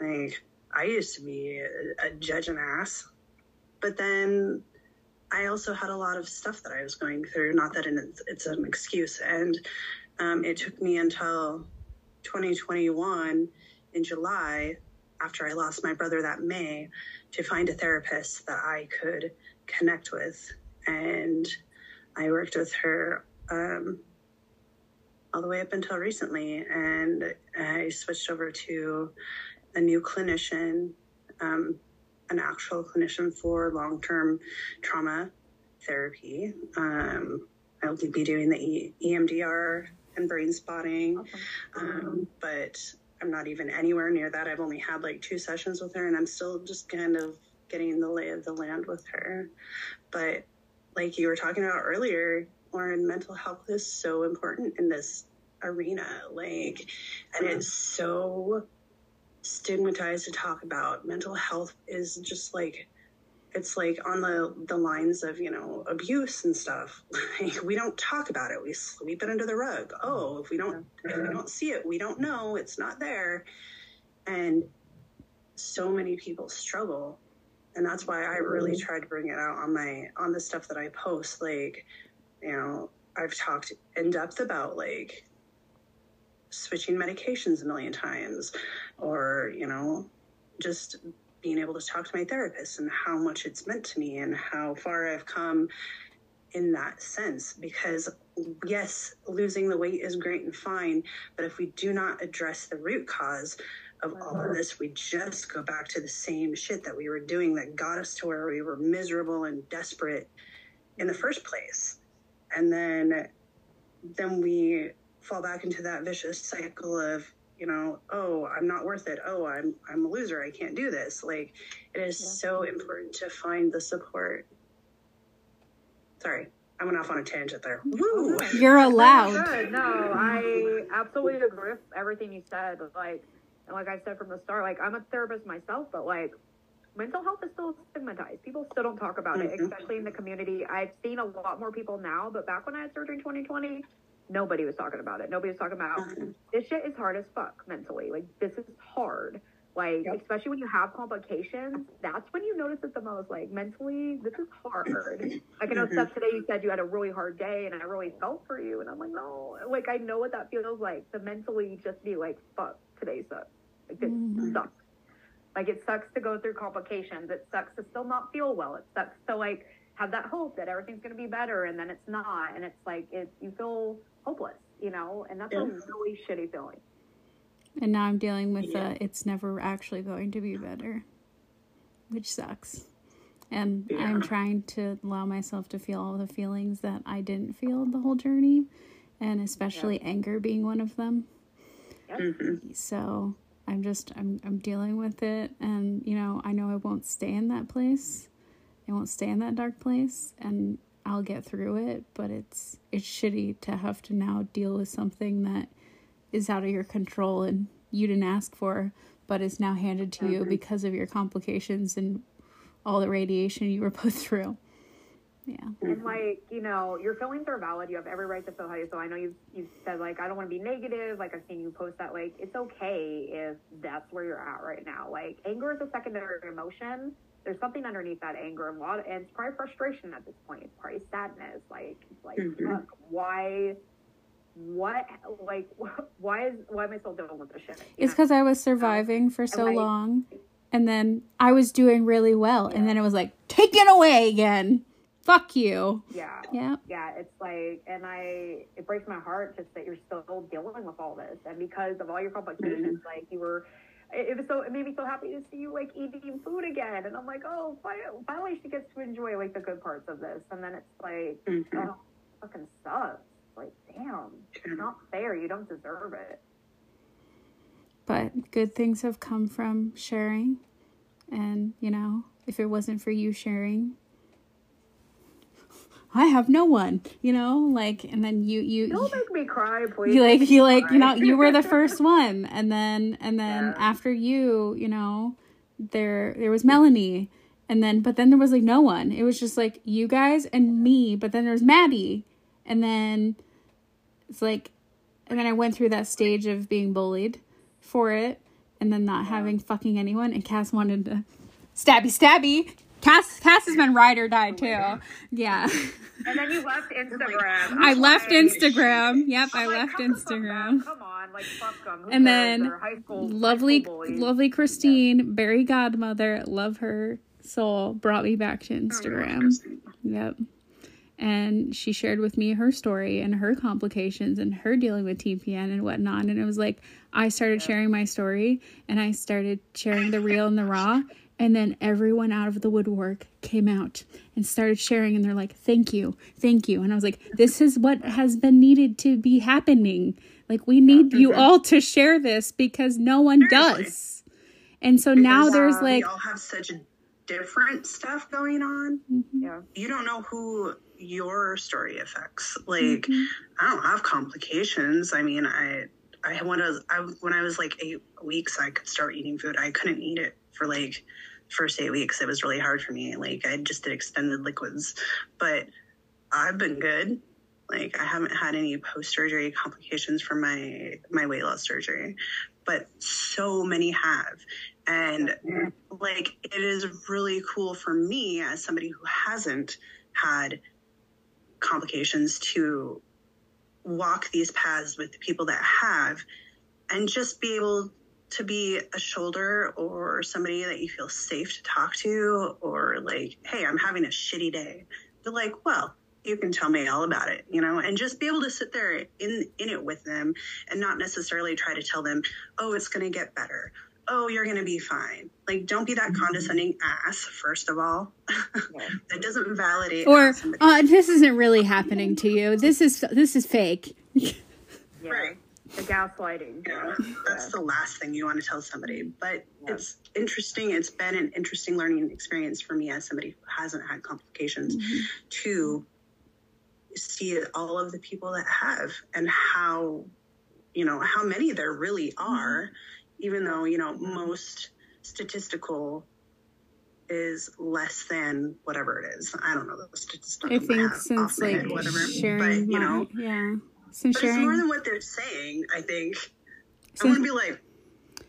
Like I used to be a, a judge and ass, but then I also had a lot of stuff that I was going through. Not that it's, it's an excuse, and um, it took me until 2021 in July, after I lost my brother that May, to find a therapist that I could connect with, and I worked with her um, all the way up until recently, and I switched over to a new clinician, um, an actual clinician for long term trauma therapy. Um, I'll be doing the e- EMDR and brain spotting, um, but I'm not even anywhere near that. I've only had like two sessions with her, and I'm still just kind of getting the lay of the land with her. But like you were talking about earlier, Lauren, mental health is so important in this arena. Like, and it's so stigmatized to talk about. Mental health is just like it's like on the the lines of you know abuse and stuff. [LAUGHS] Like we don't talk about it. We sweep it under the rug. Oh, if we don't if we don't see it, we don't know. It's not there. And so many people struggle and that's why I really mm-hmm. try to bring it out on my on the stuff that I post. Like, you know, I've talked in depth about like switching medications a million times, or you know, just being able to talk to my therapist and how much it's meant to me and how far I've come in that sense. Because yes, losing the weight is great and fine, but if we do not address the root cause of all of this, we just go back to the same shit that we were doing that got us to where we were miserable and desperate in the first place. And then then we fall back into that vicious cycle of, you know, oh, I'm not worth it. Oh, I'm I'm a loser. I can't do this. Like it is yeah. so important to find the support. Sorry. I went off on a tangent there. Woo! Oh, You're allowed. Oh Good. No, I absolutely agree with everything you said. Like and like I said from the start, like I'm a therapist myself, but like mental health is still stigmatized. People still don't talk about mm-hmm. it, especially in the community. I've seen a lot more people now, but back when I had surgery in 2020, nobody was talking about it. Nobody was talking about mm-hmm. this shit is hard as fuck mentally. Like this is hard. Like yep. especially when you have complications, that's when you notice it the most. Like mentally, this is hard. [CLEARS THROAT] like I know mm-hmm. Steph today, you said you had a really hard day, and I really felt for you. And I'm like, no, like I know what that feels like to mentally just be like, fuck, today sucks. Like it mm-hmm. sucks. Like it sucks to go through complications. It sucks to still not feel well. It sucks to like have that hope that everything's going to be better and then it's not. And it's like it you feel hopeless, you know, and that's yeah. a really shitty feeling. And now I'm dealing with yeah. uh, it's never actually going to be better, which sucks. And yeah. I'm trying to allow myself to feel all the feelings that I didn't feel the whole journey, and especially anger being one of them. Mm-hmm. So I'm just I'm I'm dealing with it and you know, I know I won't stay in that place. I won't stay in that dark place and I'll get through it, but it's it's shitty to have to now deal with something that is out of your control and you didn't ask for, but is now handed to you mm-hmm. because of your complications and all the radiation you were put [LAUGHS] through. Yeah. And like, you know, your feelings are valid. You have every right to feel how you feel. I know you've, you've said, like, I don't want to be negative. Like, I've seen you post that. Like, it's okay if that's where you're at right now. Like, anger is a secondary emotion. There's something underneath that anger. And, a lot of, and it's probably frustration at this point. It's probably sadness. Like, like mm-hmm. why what like [LAUGHS] why is why am I still dealing with this shit? It's because I was surviving for so like, long, and then I was doing really well, yeah. and then it was like taken away again fuck you. Yeah. Yeah. Yeah. It's like, and I, it breaks my heart just that you're still dealing with all this. And because of all your complications, mm-hmm. like you were, it, was so, it made me so happy to see you like eating food again. And I'm like, oh, finally she gets to enjoy like the good parts of this. And then it's like, mm-hmm. oh, fucking sucks. Like, damn, it's not fair. You don't deserve it. but good things have come from sharing. And, you know, if it wasn't for you sharing, I have no one, you know, like, and then you, you, Don't make me cry, please. you like, you like, you know, you were the [LAUGHS] first one. And then, and then Yeah. after you, you know, there, there was Melanie. And then, but then there was like no one. It was just like you guys and me. But then there's Maddie. And then it's like, and then I went through that stage of being bullied for it. And then not having fucking anyone. And Kas wanted to stabby, stabby. Kas, Kas has been ride or die too. Yeah. And then you left [LAUGHS] Instagram. I left Instagram. Yep, I left how come come Instagram. Come on, like fuck them. And then lovely high school bullies. lovely christine berry godmother love her soul brought me back to oh, instagram yep and she shared with me her story and her complications and her dealing with tpn and whatnot and it was like i started sharing my story and i started sharing the real and the raw and then everyone out of the woodwork came out and started sharing and they're like thank you thank you and i was like this is what has been needed to be happening like we need you all to share this because no one Seriously. does and so now there's uh, like we all have such different stuff going on. Yeah. You don't know who your story affects. Like, Mm-hmm. I don't have complications. I mean, I, I when I was, I, when I was like eight weeks, I could start eating food. I couldn't eat it for like first eight weeks. It was really hard for me. Like, I just did extended liquids, but I've been good. Like, I haven't had any post surgery complications from my my weight loss surgery, but so many have. And like, it is really cool for me as somebody who hasn't had complications to walk these paths with the people that have and just be able to be a shoulder or somebody that you feel safe to talk to or like hey i'm having a shitty day. They're like well you can tell me all about it you know and just be able to sit there in in it with them and not necessarily try to tell them oh it's going to get better. Oh you're going to be fine. Like don't be that condescending ass first of all. [LAUGHS] That doesn't validate or uh, this isn't really happening to you. This is this is fake. Yeah. [LAUGHS] Right. The gaslighting. Yeah, that's the last thing you want to tell somebody. But it's interesting. It's been an interesting learning experience for me as somebody who hasn't had complications mm-hmm. to see all of the people that have and how, you know, how many there really are, mm-hmm. even though, you know, most statistical is less than whatever it is. I don't know the statistics. i think since like head, whatever. sharing but, you my know, yeah since but it's more than what they're saying, I think. I Since- want to be like,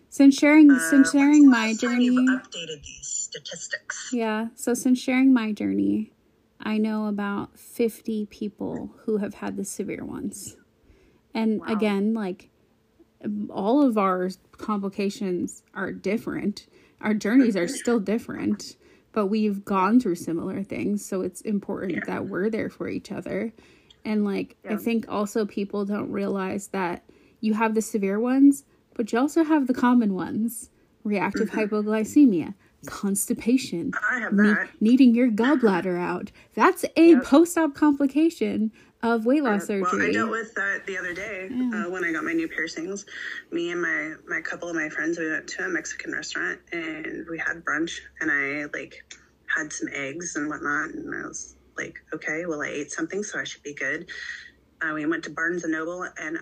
since sharing uh, since sharing my journey updated these statistics. Yeah. So since sharing my journey, I know about 50 people who have had the severe ones. And again, like all of our complications are different. Our journeys are still different, but we've gone through similar things, so it's important that we're there for each other. And like I think also people don't realize that you have the severe ones, but you also have the common ones. Reactive hypoglycemia, constipation, I have ne- that. needing your gallbladder out. That's a post-op complication of weight loss surgery. Well, I dealt with that the other day uh, when I got my new piercings. Me and my my couple of my friends we went to a Mexican restaurant and we had brunch and I like had some eggs and whatnot and I was like, okay, well I ate something so I should be good. Uh, we went to Barnes and Noble and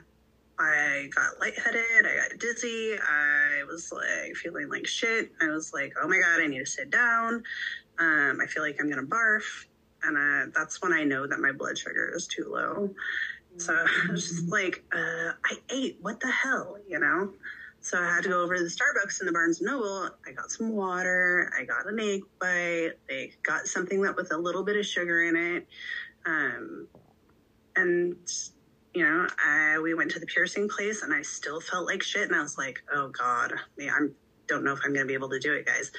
I got lightheaded. I got dizzy. I was like feeling like shit. I was like, oh my god, I need to sit down. Um, I feel like I'm gonna barf, and uh, that's when I know that my blood sugar is too low. So [LAUGHS] I was just like, uh, I ate. What the hell, you know? So I had to go over to the Starbucks in the Barnes and Noble. I got some water. I got an egg bite. They got something that with a little bit of sugar in it. Um, and you know, I, we went to the piercing place and I still felt like shit. And I was like, oh God, I I don't know if I'm going to be able to do it, guys.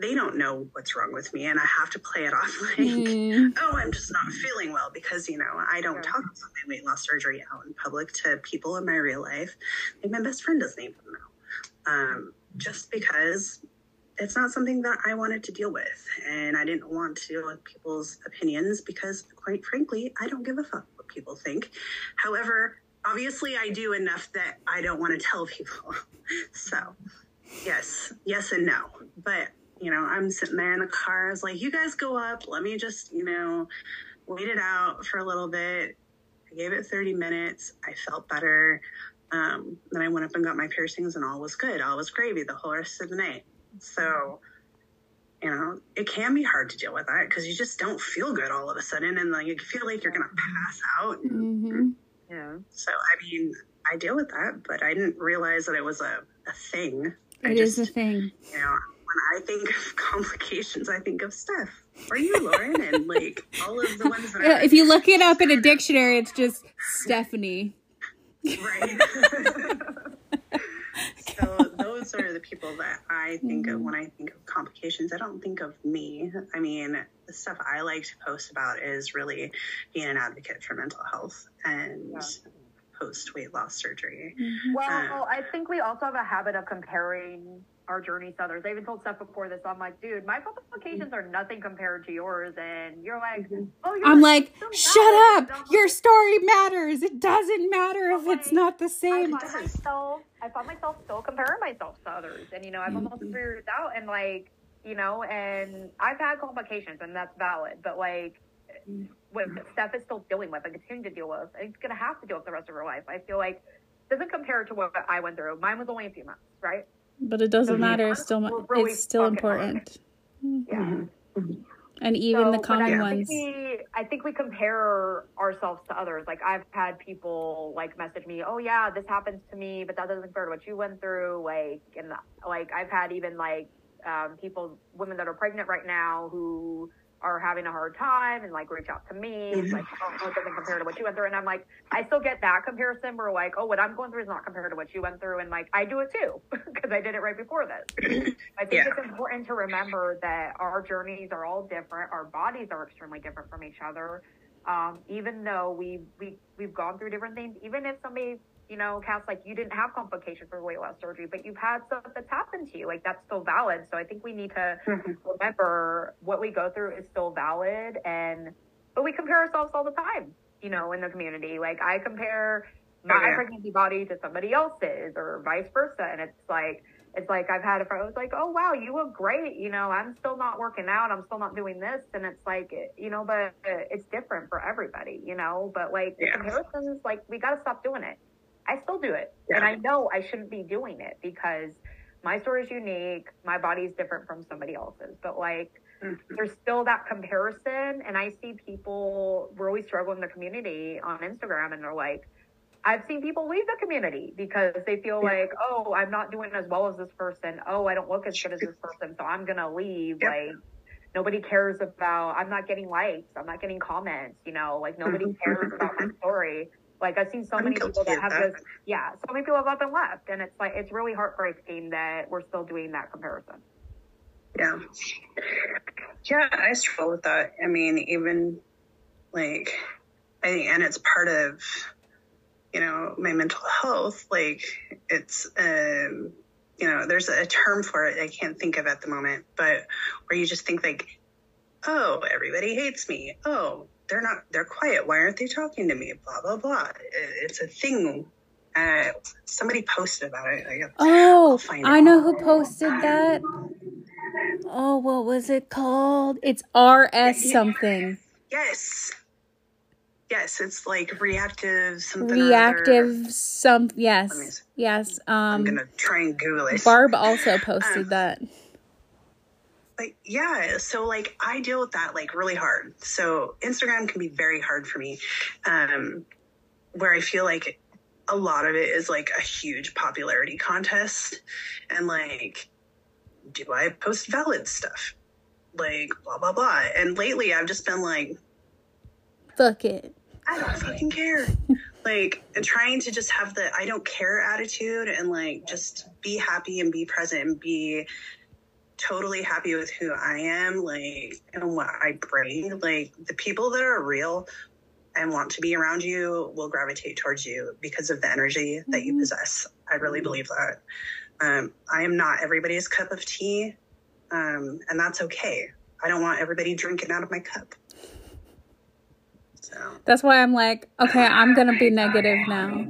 They don't know what's wrong with me. And I have to play it off [LAUGHS] like, Mm. oh, I'm just not feeling well because, you know, I don't talk about my weight loss surgery out in public to people in my real life. Like my best friend doesn't even know. Um, just because it's not something that I wanted to deal with. And I didn't want to deal with people's opinions because, quite frankly, I don't give a fuck what people think. However, obviously I do enough that I don't want to tell people. [LAUGHS] so, yes, yes and no. But, you know, I'm sitting there in the car. I was like, you guys go up. Let me just, you know, wait it out for a little bit. I gave it 30 minutes. I felt better. Um, then I went up and got my piercings, and all was good. All was gravy the whole rest of the night. So, you know, it can be hard to deal with that because you just don't feel good all of a sudden, and like you feel like you're gonna pass out. Mm-hmm. Yeah. So, I mean, I deal with that, but I didn't realize that it was a, a thing. I It is a thing. you know, when I think of [LAUGHS] complications, I think of Steph or you, Lauren, and like all of the ones that Yeah, are if you look it up in a dictionary, it's just Stephanie. right. [LAUGHS] so those are the people that I think of when I think of complications. I don't think of me. I mean, the stuff I like to post about is really being an advocate for mental health and Yeah. post weight loss surgery. Well, um, I think we also have a habit of comparing our journeys to others. I even told Steph before this, I'm like, dude, my complications are nothing compared to yours. And you're like, mm-hmm. oh, you're I'm like, so shut valid." up! And Your story matters. It doesn't matter if it's not the same. I same. find myself, I find myself still comparing myself to others, and you know, I've almost mm-hmm. figured it out, and like, you know, and I've had complications, and that's valid, but like, mm-hmm. what Steph is still dealing with, and continue to deal with, and it's gonna have to deal with the rest of her life. I feel like it doesn't compare to what I went through. Mine was only a few months, right? But it doesn't matter. It's still, really it's still important. Yeah. And even So, the common I ones. We, I think we compare ourselves to others. Like I've had people like message me, "Oh yeah, this happens to me, but that doesn't compare to what you went through." Like, and like I've had even like um, people, women that are pregnant right now who are having a hard time and like reach out to me. It's like, oh, no, it doesn't compare to what you went through. And I'm like, I still get that comparison where like, oh, what I'm going through is not compared to what you went through. And like, I do it too [LAUGHS] because I did it right before this. [CLEARS THROAT] I think Yeah. it's important to remember that our journeys are all different. Our bodies are extremely different from each other. Um, even though we, we, we've gone through different things, even if somebody, you know, Kas, like you didn't have complications for weight loss surgery, but you've had stuff that's happened to you, like that's still valid. So I think we need to mm-hmm. remember what we go through is still valid and, but we compare ourselves all the time, you know, in the community. Like I compare my Oh, yeah. pregnancy body to somebody else's or vice versa. And it's like, it's like I've had a friend was like, "Oh wow, you look great." You know, I'm still not working out. I'm still not doing this, and it's like, you know, but it's different for everybody. You know, but like Yeah. comparisons, like we got to stop doing it. I still do it, Yeah. and I know I shouldn't be doing it because my story is unique. My body is different from somebody else's, but like. Mm-hmm. There's still that comparison, and I see people really struggle in the community on Instagram, and they're like, I've seen people leave the community because they feel like, oh, I'm not doing as well as this person. Oh, I don't look as good as this person, so I'm gonna leave. Yep. Like nobody cares about. I'm not getting likes. I'm not getting comments. You know, like nobody mm-hmm. cares about my story. Like I've seen so I'm many people that have that. this. Yeah, so many people have up and left, and it's like it's really heartbreaking that we're still doing that comparison. Yeah. Yeah, I struggle with that. I mean, even like, I think, and it's part of, you know, my mental health. Like, it's, um, you know, there's a term for it I can't think of at the moment, but where you just think like, oh, everybody hates me. Oh, they're not, they're quiet. Why aren't they talking to me? Blah, blah, blah. It's a thing. Uh, somebody posted about it. I got, Oh, find I it. know who posted that. Oh, what was it called? It's RS something. Yes. Yes, it's like reactive something. Reactive some yes. Let me see. Yes. I'm Um gonna try and Google it. Barb also posted that. Like yeah, so like I deal with that like really hard. So Instagram can be very hard for me. Um where I feel like a lot of it is like a huge popularity contest and like do I post valid stuff? Like blah blah blah. And lately I've just been like Fuck it. I don't fucking care. like and trying to just have the I don't care attitude and like just be happy and be present and be totally happy with who I am, like and what I bring. Like the people that are real and want to be around you will gravitate towards you because of the energy that you possess. I really believe that. Um, I am not everybody's cup of tea, um, and that's okay. I don't want everybody drinking out of my cup. So That's why I'm like, okay, [LAUGHS] I'm gonna be negative now.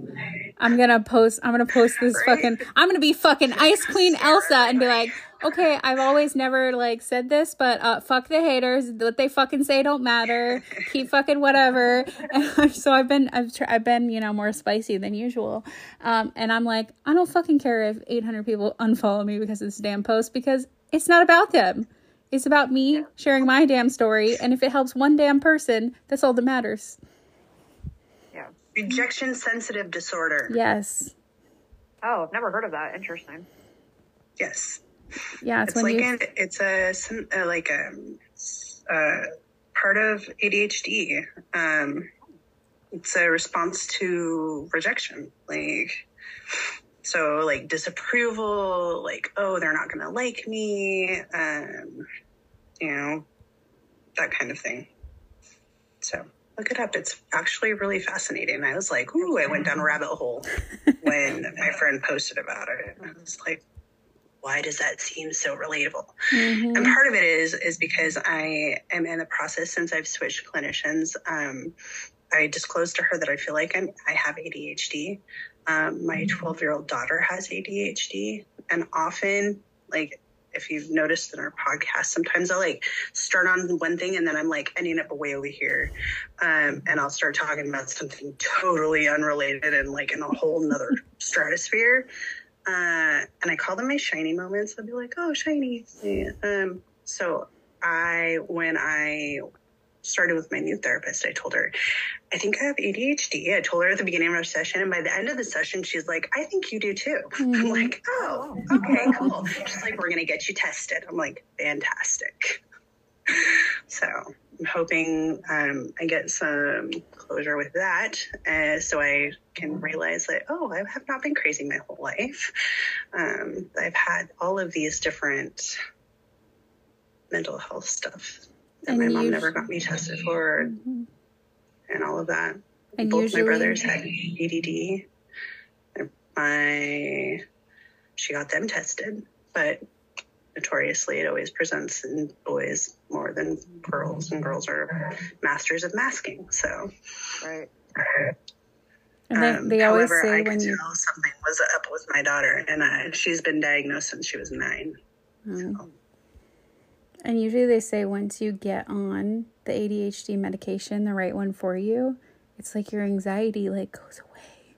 I'm gonna post. I'm gonna post this fucking. I'm gonna be fucking Ice Queen Elsa and be like, okay, I've always never like said this, but uh, fuck the haters. What they fucking say don't matter. Keep fucking whatever. And [LAUGHS] so I've been, I've, tr- I've been, you know, more spicy than usual. Um, and I'm like, I don't fucking care if 800 people unfollow me because of this damn post because it's not about them. It's about me sharing my damn story, and if it helps one damn person, that's all that matters. Yeah. rejection sensitive disorder. Yes. Oh, I've never heard of that. Interesting. Yes. Yeah, it's, It's when like an, it's a some- uh, like a uh, part of ADHD. Um, it's a response to rejection, like so, like disapproval, like oh they're not gonna like me, um, you know, that kind of thing. So look it up. It's actually really fascinating. I was like, ooh, I went down a rabbit hole when my friend posted about it. I was like, why does that seem so relatable? Mhm. And part of it is is because I am in the process since I've switched clinicians. Um, I disclosed to her that I feel like I'm I have ADHD. Um, my 12 year old daughter has ADHD, and often like if you've noticed in our podcast, sometimes I'll like start on one thing and then I'm like ending up way over here. Um, and I'll start talking about something totally unrelated and like in a whole nother stratosphere. Uh, and I call them my shiny moments. I'll be like, oh, shiny. Yeah. Um, so I, when I started with my new therapist, I told her, I think I have ADHD. I told her at the beginning of our session, and by the end of the session, she's like, I think you do too. [LAUGHS] I'm like, oh, okay, cool. She's like, we're going to get you tested. I'm like, fantastic. So I'm hoping um, I get some closure with that, uh, so I can realize that oh, I have not been crazy my whole life. Um, I've had all of these different mental health stuff that And my mom never got me tested for, and all of that. And Both usually- my brothers had ADD. My she got them tested, but notoriously it always presents in boys more than girls, and girls are masters of masking. So, Right. And they, um, always however, say I when you. tell something was up with my daughter, and uh, she's been diagnosed since she was nine. Mm. And usually they say once you get on the ADHD medication, the right one for you, it's like your anxiety like goes away.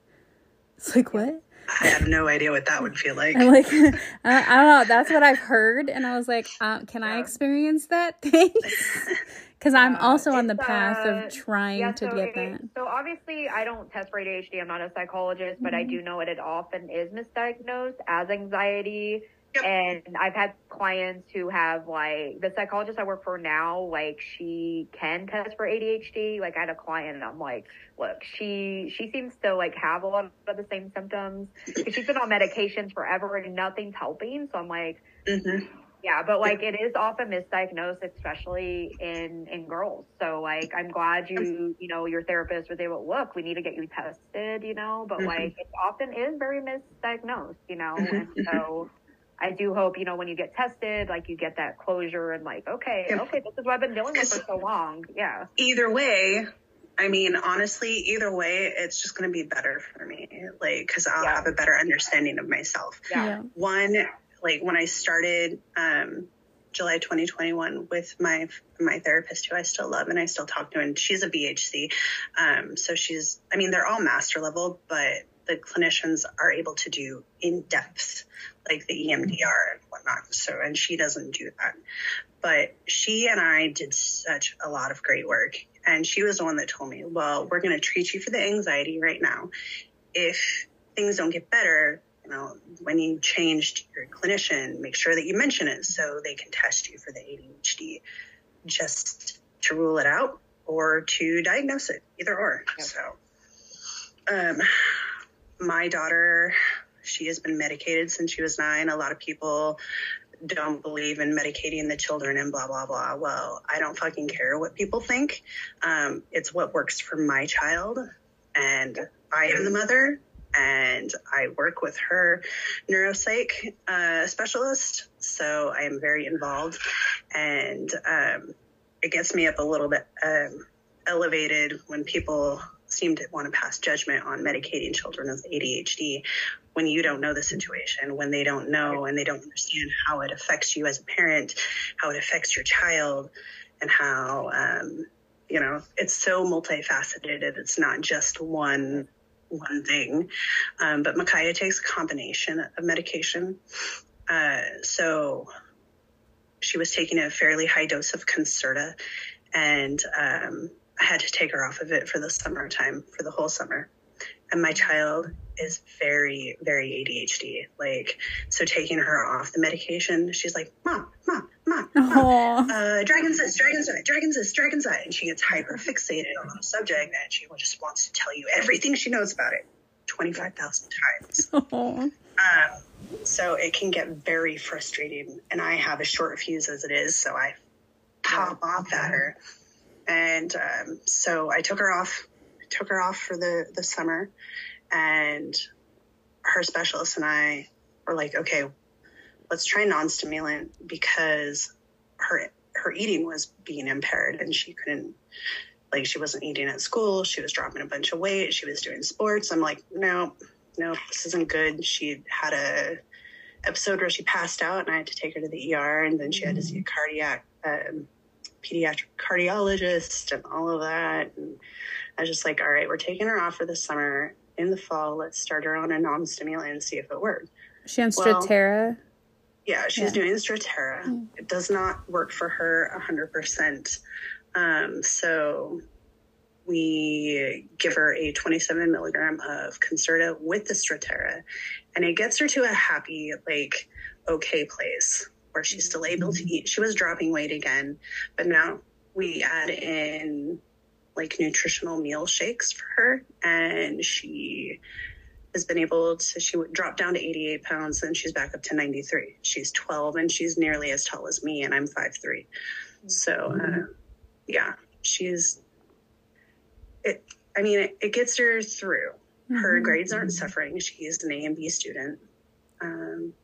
It's like what? I have no idea what that would feel like. I'm [LAUGHS] like I, don't know. That's what I've heard, and I was like, uh, can I experience that? Because [LAUGHS] I'm also on the path uh, of trying Yeah, to so, get that. so obviously I don't test for ADHD. I'm not a psychologist, but I Mm-hmm. do know it, it often is misdiagnosed as anxiety. Yep. And I've had clients who have like the psychologist I work for now, like she can test for ADHD. Like I had a client and I'm like, look, she she seems to like have a lot of the same symptoms. [LAUGHS] She's been on medications forever and nothing's helping. So I'm like, hmm yeah, but like it is often misdiagnosed, especially in in girls. So like I'm glad you you know your therapist was able. Look, we need to get you tested, you know. But Mhm. like it often is very misdiagnosed, you know. And so I do hope you know when you get tested, like you get that closure and like okay, Yep. okay, this is what I've been dealing with for so long. Yeah, Either way, I mean, honestly, either way, it's just going to be better for me. Like, because I'll Yeah. have a better understanding of myself. yeah, one like when i started um july 2021 with my my therapist who i still love and i still talk to and she's a bhc um so she's i mean they're all master level but the clinicians are able to do in depth like the emdr and whatnot. So and she doesn't do that. But she and i did such a lot of great work. And she was the one that told me well we're going to treat you for the anxiety right now. If things don't get better you know, when you changed your clinician, make sure that you mention it so they can test you for the ADHD just to rule it out or to diagnose it, either or. Yep. So, um, my daughter, she has been medicated since she was nine. A lot of people don't believe in medicating the children and blah, blah, blah. Well, I don't fucking care what people think. Um, it's what works for my child. And I am the mother and I work with her neuropsych uh, specialist. So I am very involved, and um, it gets me up a little bit um, elevated when people seem to want to pass judgment on medicating children with ADHD when you don't know the situation, when they don't know and they don't understand how it affects you as a parent, how it affects your child, and how, um, you know, it's so multifaceted. It's not just one one thing. Um, but Micaiah takes a combination of medication. Uh, so she was taking a fairly high dose of Concerta, and um, I had to take her off of it for the summertime, for the whole summer. And my child is very, very ADHD. Like, so taking her off the medication, she's like, Mom, Mom, Mom, Mom, uh, Dragon's this, Dragon's that, Dragon's this, Dragon's that. And she gets hyper fixated on the subject and she just wants to tell you everything she knows about it 25,000 times. [LAUGHS] Um, so it can get very frustrating. And I have a short fuse as it is, so I pop off at her. And um, so I took her off, took her off for the, the summer. And her specialist and I were like, okay, let's try non-stimulant because her her eating was being impaired and she couldn't like she wasn't eating at school. She was dropping a bunch of weight. She was doing sports. I'm like no no this isn't good. She had a episode where she passed out and i had to take her to the er and then she had to see a cardiac um, pediatric cardiologist and all of that. And i was just like all right we're taking her off for the summer in the fall let's start her on a non-stimulant and see if it works She on Well, Strattera. yeah, she's Yeah. doing Strattera. It does not work for her 100%. Um, so we give her a 27 milligram of Concerta with the Strattera, and it gets her to a happy, like, okay place where she's still able to eat. She was dropping weight again, but now we add in like nutritional meal shakes for her, and she has been able to she would drop down to 88 pounds and she's back up to 93 she's 12 and she's nearly as tall as me and i'm 5'3 so uh, yeah she's it i mean it, it gets her through. Her grades aren't suffering. She's an a and b student. Um,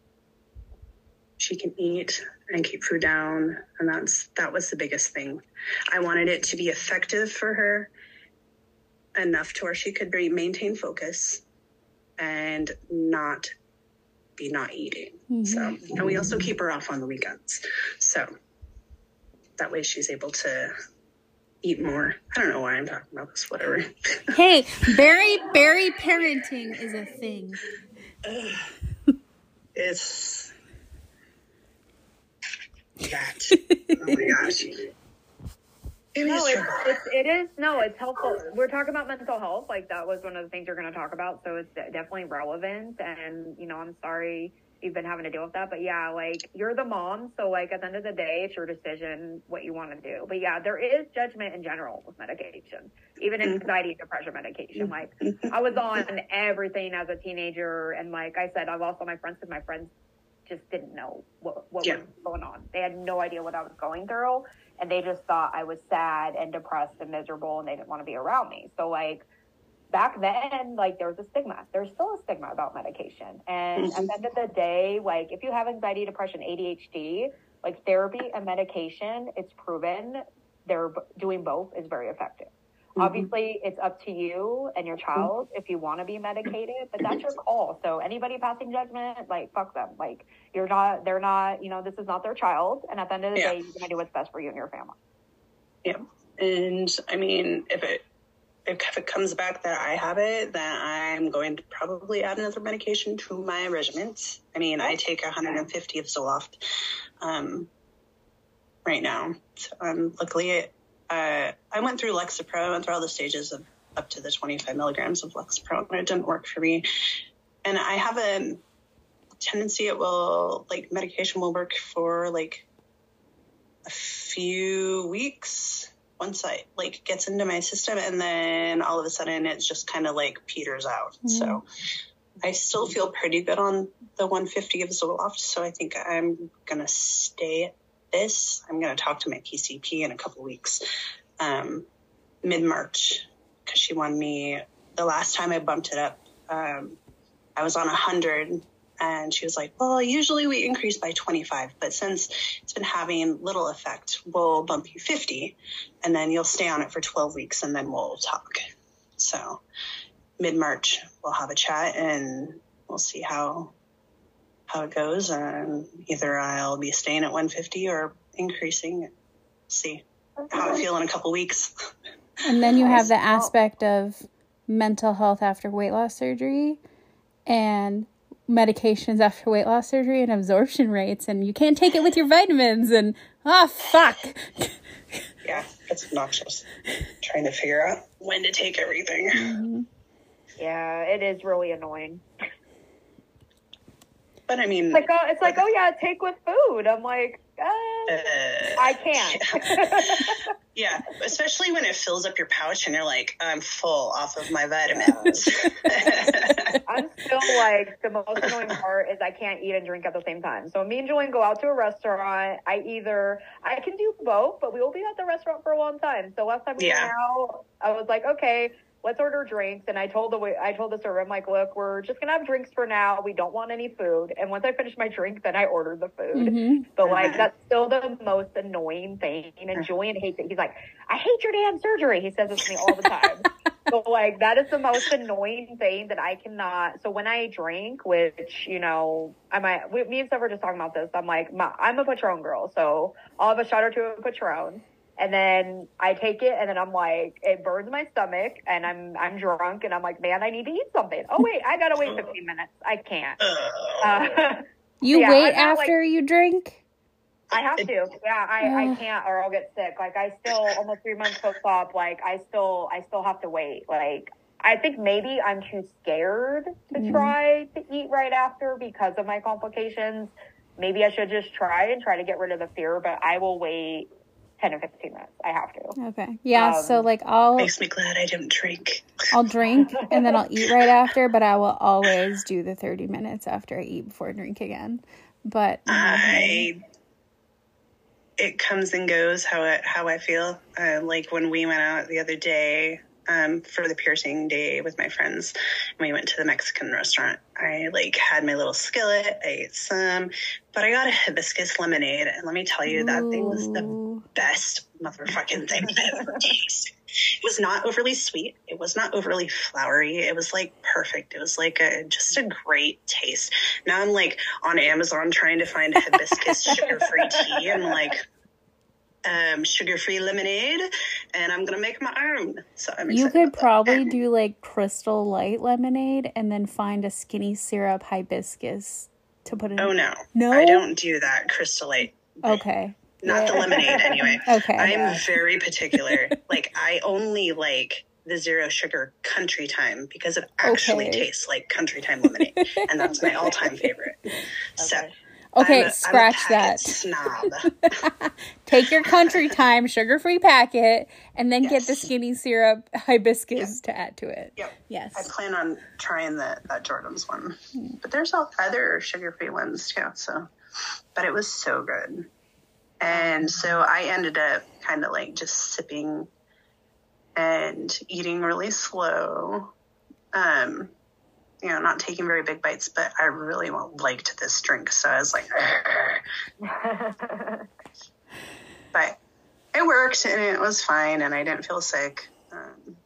she can eat and keep food down and that's that was the biggest thing i wanted it to be effective for her enough to where she could be, maintain focus and not be not eating. Mm-hmm. So, and we also keep her off on the weekends. So that way she's able to eat more. I don't know why I'm talking about this, whatever. [LAUGHS] Hey, berry berry parenting is a thing. it's that. oh my gosh. It No, it's, it's it is no, it's helpful. We're talking about mental health, like that was one of the things you're going to talk about, so it's definitely relevant. And you know, I'm sorry you've been having to deal with that, but yeah, like you're the mom, so like at the end of the day, it's your decision what you want to do. But yeah, there is judgment in general with medication, even mm-hmm. anxiety and depression medication. Mm-hmm. Like I was on everything as a teenager, and like I said, I lost all my friends because my friends just didn't know what what Yeah. was going on. They had no idea what I was going through, and they just thought I was sad and depressed and miserable, and they didn't want to be around me. So like back then, like there was a stigma. There's still a stigma about medication, and at the mm-hmm. end of the day, like if you have anxiety, depression, ADHD, like therapy and medication, it's proven they're doing both is very effective. Obviously, it's up to you and your child if you want to be medicated, but that's your call. So anybody passing judgment, like fuck them. Like you're not, they're not, you know, this is not their child, and at the end of the Yeah. day, you're gonna do what's best for you and your family. Yeah. And I mean, if it if it comes back that I have it, then I'm going to probably add another medication to my regimen. I mean, I take 150 of Zoloft um, right now. So um, luckily, uh, I went through Lexapro. I went through all the stages of up to the 25 milligrams of Lexapro, and it didn't work for me. And I have a tendency it will like medication will work for like a few weeks once I like gets into my system and then all of a sudden it's just kind of like peters out. So I still feel pretty good on the 150 of Zoloft. So I think I'm going to stay at this. I'm going to talk to my PCP in a couple weeks, um, mid March, because she wanted me the last time I bumped it up. Um, I was on 100 And she was like, Well, usually we increase by 25, but since it's been having little effect, we'll bump you 50 and then you'll stay on it for 12 weeks and then we'll talk. So mid March, we'll have a chat and we'll see how how it goes. And either I'll be staying at 150 or increasing. See how I feel in a couple weeks. And then you have the aspect of mental health after weight loss surgery and medications after weight loss surgery and absorption rates and you can't take it with your vitamins and oh fuck yeah it's obnoxious trying to figure out when to take everything Mm-hmm. Yeah, it is really annoying. But i mean It's like, oh, it's like, oh yeah, take with food. I'm like, uh, uh, I can't. [LAUGHS] yeah especially when it fills up your pouch and you're like i'm full off of my vitamins [LAUGHS] I'm still like the most annoying part is I can't eat and drink at the same time. So me and Julian go out to a restaurant. I either I can do both, but we will be at the restaurant for a long time. So last time we Yeah. went out, I was like, okay, let's order drinks. And I told the wa- I told the server, I'm like, look, we're just gonna have drinks for now. We don't want any food. And once I finished my drink, then I ordered the food. Mhm. But like that's still the most annoying thing. And Julian hates it. He's like, I hate your damn surgery. He says this to me all the time. [LAUGHS] but like that is the most annoying thing that I cannot. So when I drink, which you know, I might. We, me and Steph were just talking about this. I'm like, my, I'm a Patron girl, so I'll have a shot or two of Patron. And then I take it, and then I'm like, it burns my stomach, and I'm I'm drunk, and I'm like, man, I need to eat something. Oh wait, I gotta wait 15 minutes. I can't. Uh, you [LAUGHS] Yeah, wait I'm not, like- after you drink I have to. Yeah, I, I can't or I'll get sick. Like I still almost three months post op, like I still I still have to wait. Like I think maybe I'm too scared to Mhm. try to eat right after because of my complications. Maybe I should just try and try to get rid of the fear, but I will wait ten or fifteen minutes. I have to. okay yeah so Um, like i'll makes me glad i didn't drink i'll drink [LAUGHS] and then i'll eat right after but i will always do the 30 minutes after i eat before i drink again but I it comes and goes how it, how I feel. Uh, like when we went out the other day um, for the piercing day with my friends, and we went to the Mexican restaurant. I like had my little skillet. I ate some, but I got a hibiscus lemonade, and let me tell you, that thing was the best motherfucking thing I've ever [LAUGHS] tasted. It was not overly sweet. It was not overly flowery. It was like perfect. It was like a just a great taste. Now I'm like on Amazon trying to find hibiscus sugar-free tea and like um sugar-free lemonade and I'm gonna make my own. So I'm You could that. probably do like crystal light lemonade and then find a skinny syrup hibiscus to put in. Oh no. No? I don't do that crystal light. Okay. Not the lemonade anyway. [LAUGHS] Okay. I'm very particular. like I only like the zero sugar country time because it actually Okay. tastes like country time lemonade. and that's my all time favorite. So [LAUGHS] Okay, a- scratch that. Snob. [LAUGHS] Take your country time sugar free packet and then get the skinny syrup hibiscus to add to it. Yep. Yes. I plan on trying the that Jordan's one, but there's all other sugar-free ones too. So, but it was so good, and so I ended up kind of like just sipping and eating really slow. Um, you know, not taking very big bites, but I really liked this drink, so I was like, [LAUGHS] but it worked and it was fine, and I didn't feel sick. Um,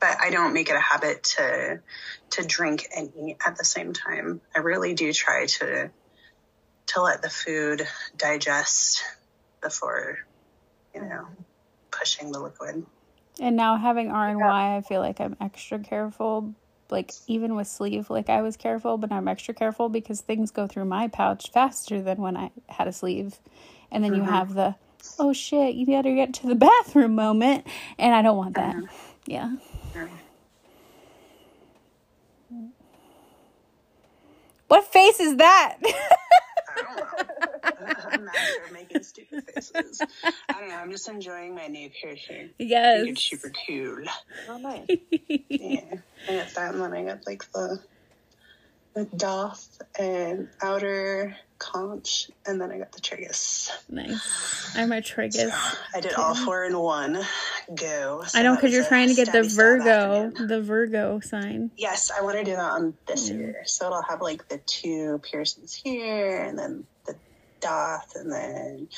but I don't make it a habit to to drink and eat at the same time. I really do try to to let the food digest before you know pushing the liquid. And now having RNY, I feel like I'm extra careful. Like even with sleeve, like I was careful, but I'm extra careful because things go through my pouch faster than when I had a sleeve. And then you mm-hmm. have the oh shit, you gotta get to the bathroom moment, and I don't want that. Mm-hmm. Yeah. Mm-hmm. What face is that? [LAUGHS] I don't know. [LAUGHS] I'm master of making stupid faces. I don't know. I'm just enjoying my new piercing. I think it's yes. super cool. oh, nice. Yeah. I got that, and then I got like the the daith and outer conch, and then I got the tragus. Nice. I'm a trigus. I did all four in one. go. So I know because you're trying to get the Virgo, the Virgo sign. Yes, I want to do that on this Mm. year. So it'll have like the two piercings here, and then the daith, and then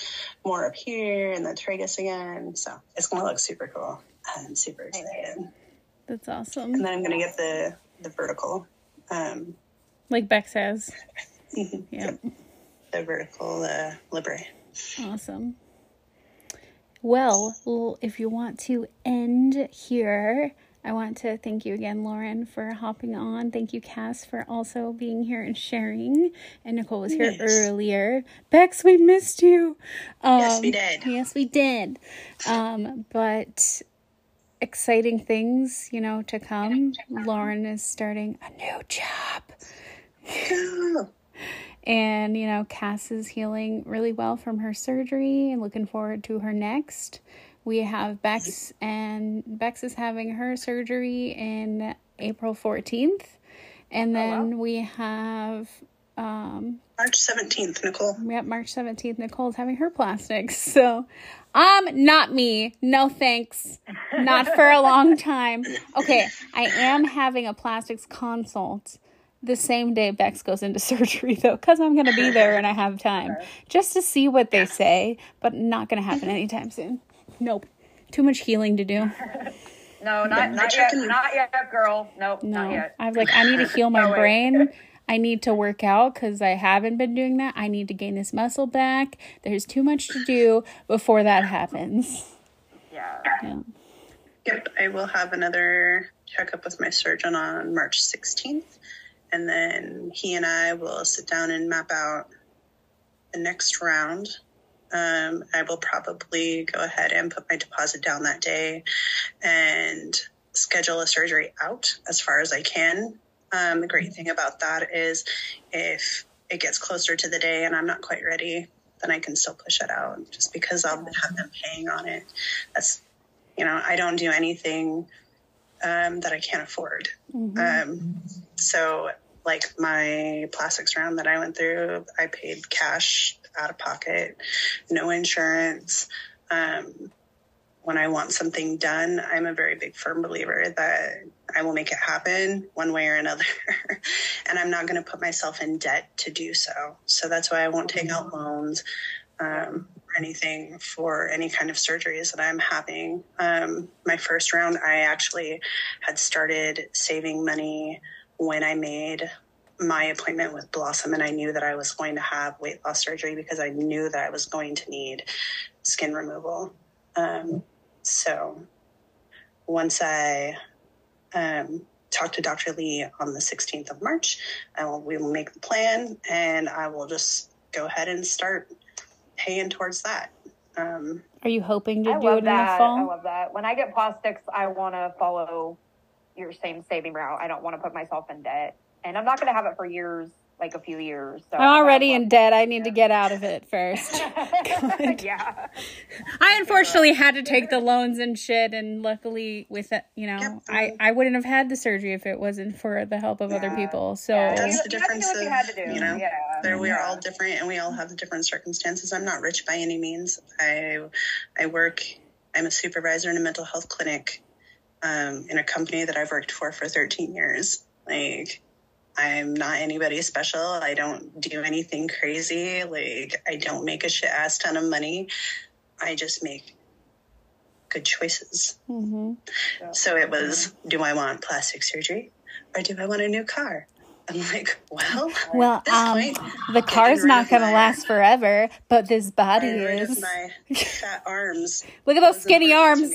more up here, and then tragus again. So it's gonna look super cool. I'm super excited. That's awesome. And then I'm gonna get the the vertical, um, Like Bex has. mhm, Yeah. the vertical uh, labret. Awesome. Well, if you want to end here, I want to thank you again, Lauren, for hopping on. Thank you, Kas, for also being here and sharing. And Nicole was here Yes. earlier. Bex, we missed you. Um, Yes, we did. Yes, we did. Um, but exciting things, you know, to come. Lauren is starting a new job. Go. And, you know, Kas is healing really well from her surgery and looking forward to her next. We have Bex, and Bex is having her surgery in April 14th. And then we have, um, March 17th, Nicole. yep, March 17th, Nicole's having her plastics. [LAUGHS] So, um, not me. No thanks. Not for a long time. Okay, I am having a plastics consult the same day Bex goes into [LAUGHS] surgery, though, because I'm going to be there and I have time [LAUGHS] just to see what they say, but not going to happen anytime [LAUGHS] soon. Nope. Too much healing to do. No, not not yet, not yet, girl. Nope, No, not yet. I'm like, I need to heal my No brain. I need to work out because I haven't been doing that. I need to gain this muscle back. There's too much to do before that happens. Yeah. Yeah. Yep, I will have another checkup with my surgeon on March 16th. And then he and I will sit down and map out the next round. Um, I will probably go ahead and put my deposit down that day and schedule a surgery out as far as I can. Um, the great thing about that is if it gets closer to the day and I'm not quite ready, then I can still push it out just because I'll have them paying on it. That's you know, I don't do anything um, that I can't afford. Um, so, like my plastics round that I went through, I paid cash out of pocket, no insurance. Um, when I want something done, I'm a very big firm believer that I will make it happen one way or another. [LAUGHS] and I'm not going to put myself in debt to do so. So that's why I won't take out loans um, or anything for any kind of surgeries that I'm having. Um, my first round, I actually had started saving money when I made my appointment with Blossom, and I knew that I was going to have weight loss surgery because I knew that I was going to need skin removal. Um, so once I um, talk to Dr. Lee on the 16th of March, I will, we will make the plan and I will just go ahead and start paying towards that. Um, Are you hoping to I do love it in that. the I love that. When I get plastics, I want to follow your same saving route. I don't want to put myself in debt, and I'm not going to have it for years, like a few years. So I'm already in debt. I need to get out of it first. [LAUGHS] yeah. I unfortunately had to take the loans and shit, and luckily, with it, you know, Yep. I I wouldn't have had the surgery if it wasn't for the help of other people. So Yeah, That's the you had to do difference you of, had to do. you know, yeah. there we are all different and we all have different circumstances. I'm not rich by any means. I I work I'm a supervisor in a mental health clinic um, in a company that I've worked for for 13 years. Like I'm not anybody special. I don't do anything crazy. Like I don't make a shit ass ton of money. I just make good choices. Mhm. So it was, do I want plastic surgery or do I want a new car? I'm like, well, well, at this um, point, the car's not gonna my- last forever, but this body getting rid of is. my fat arms. [LAUGHS] Look at those skinny arms.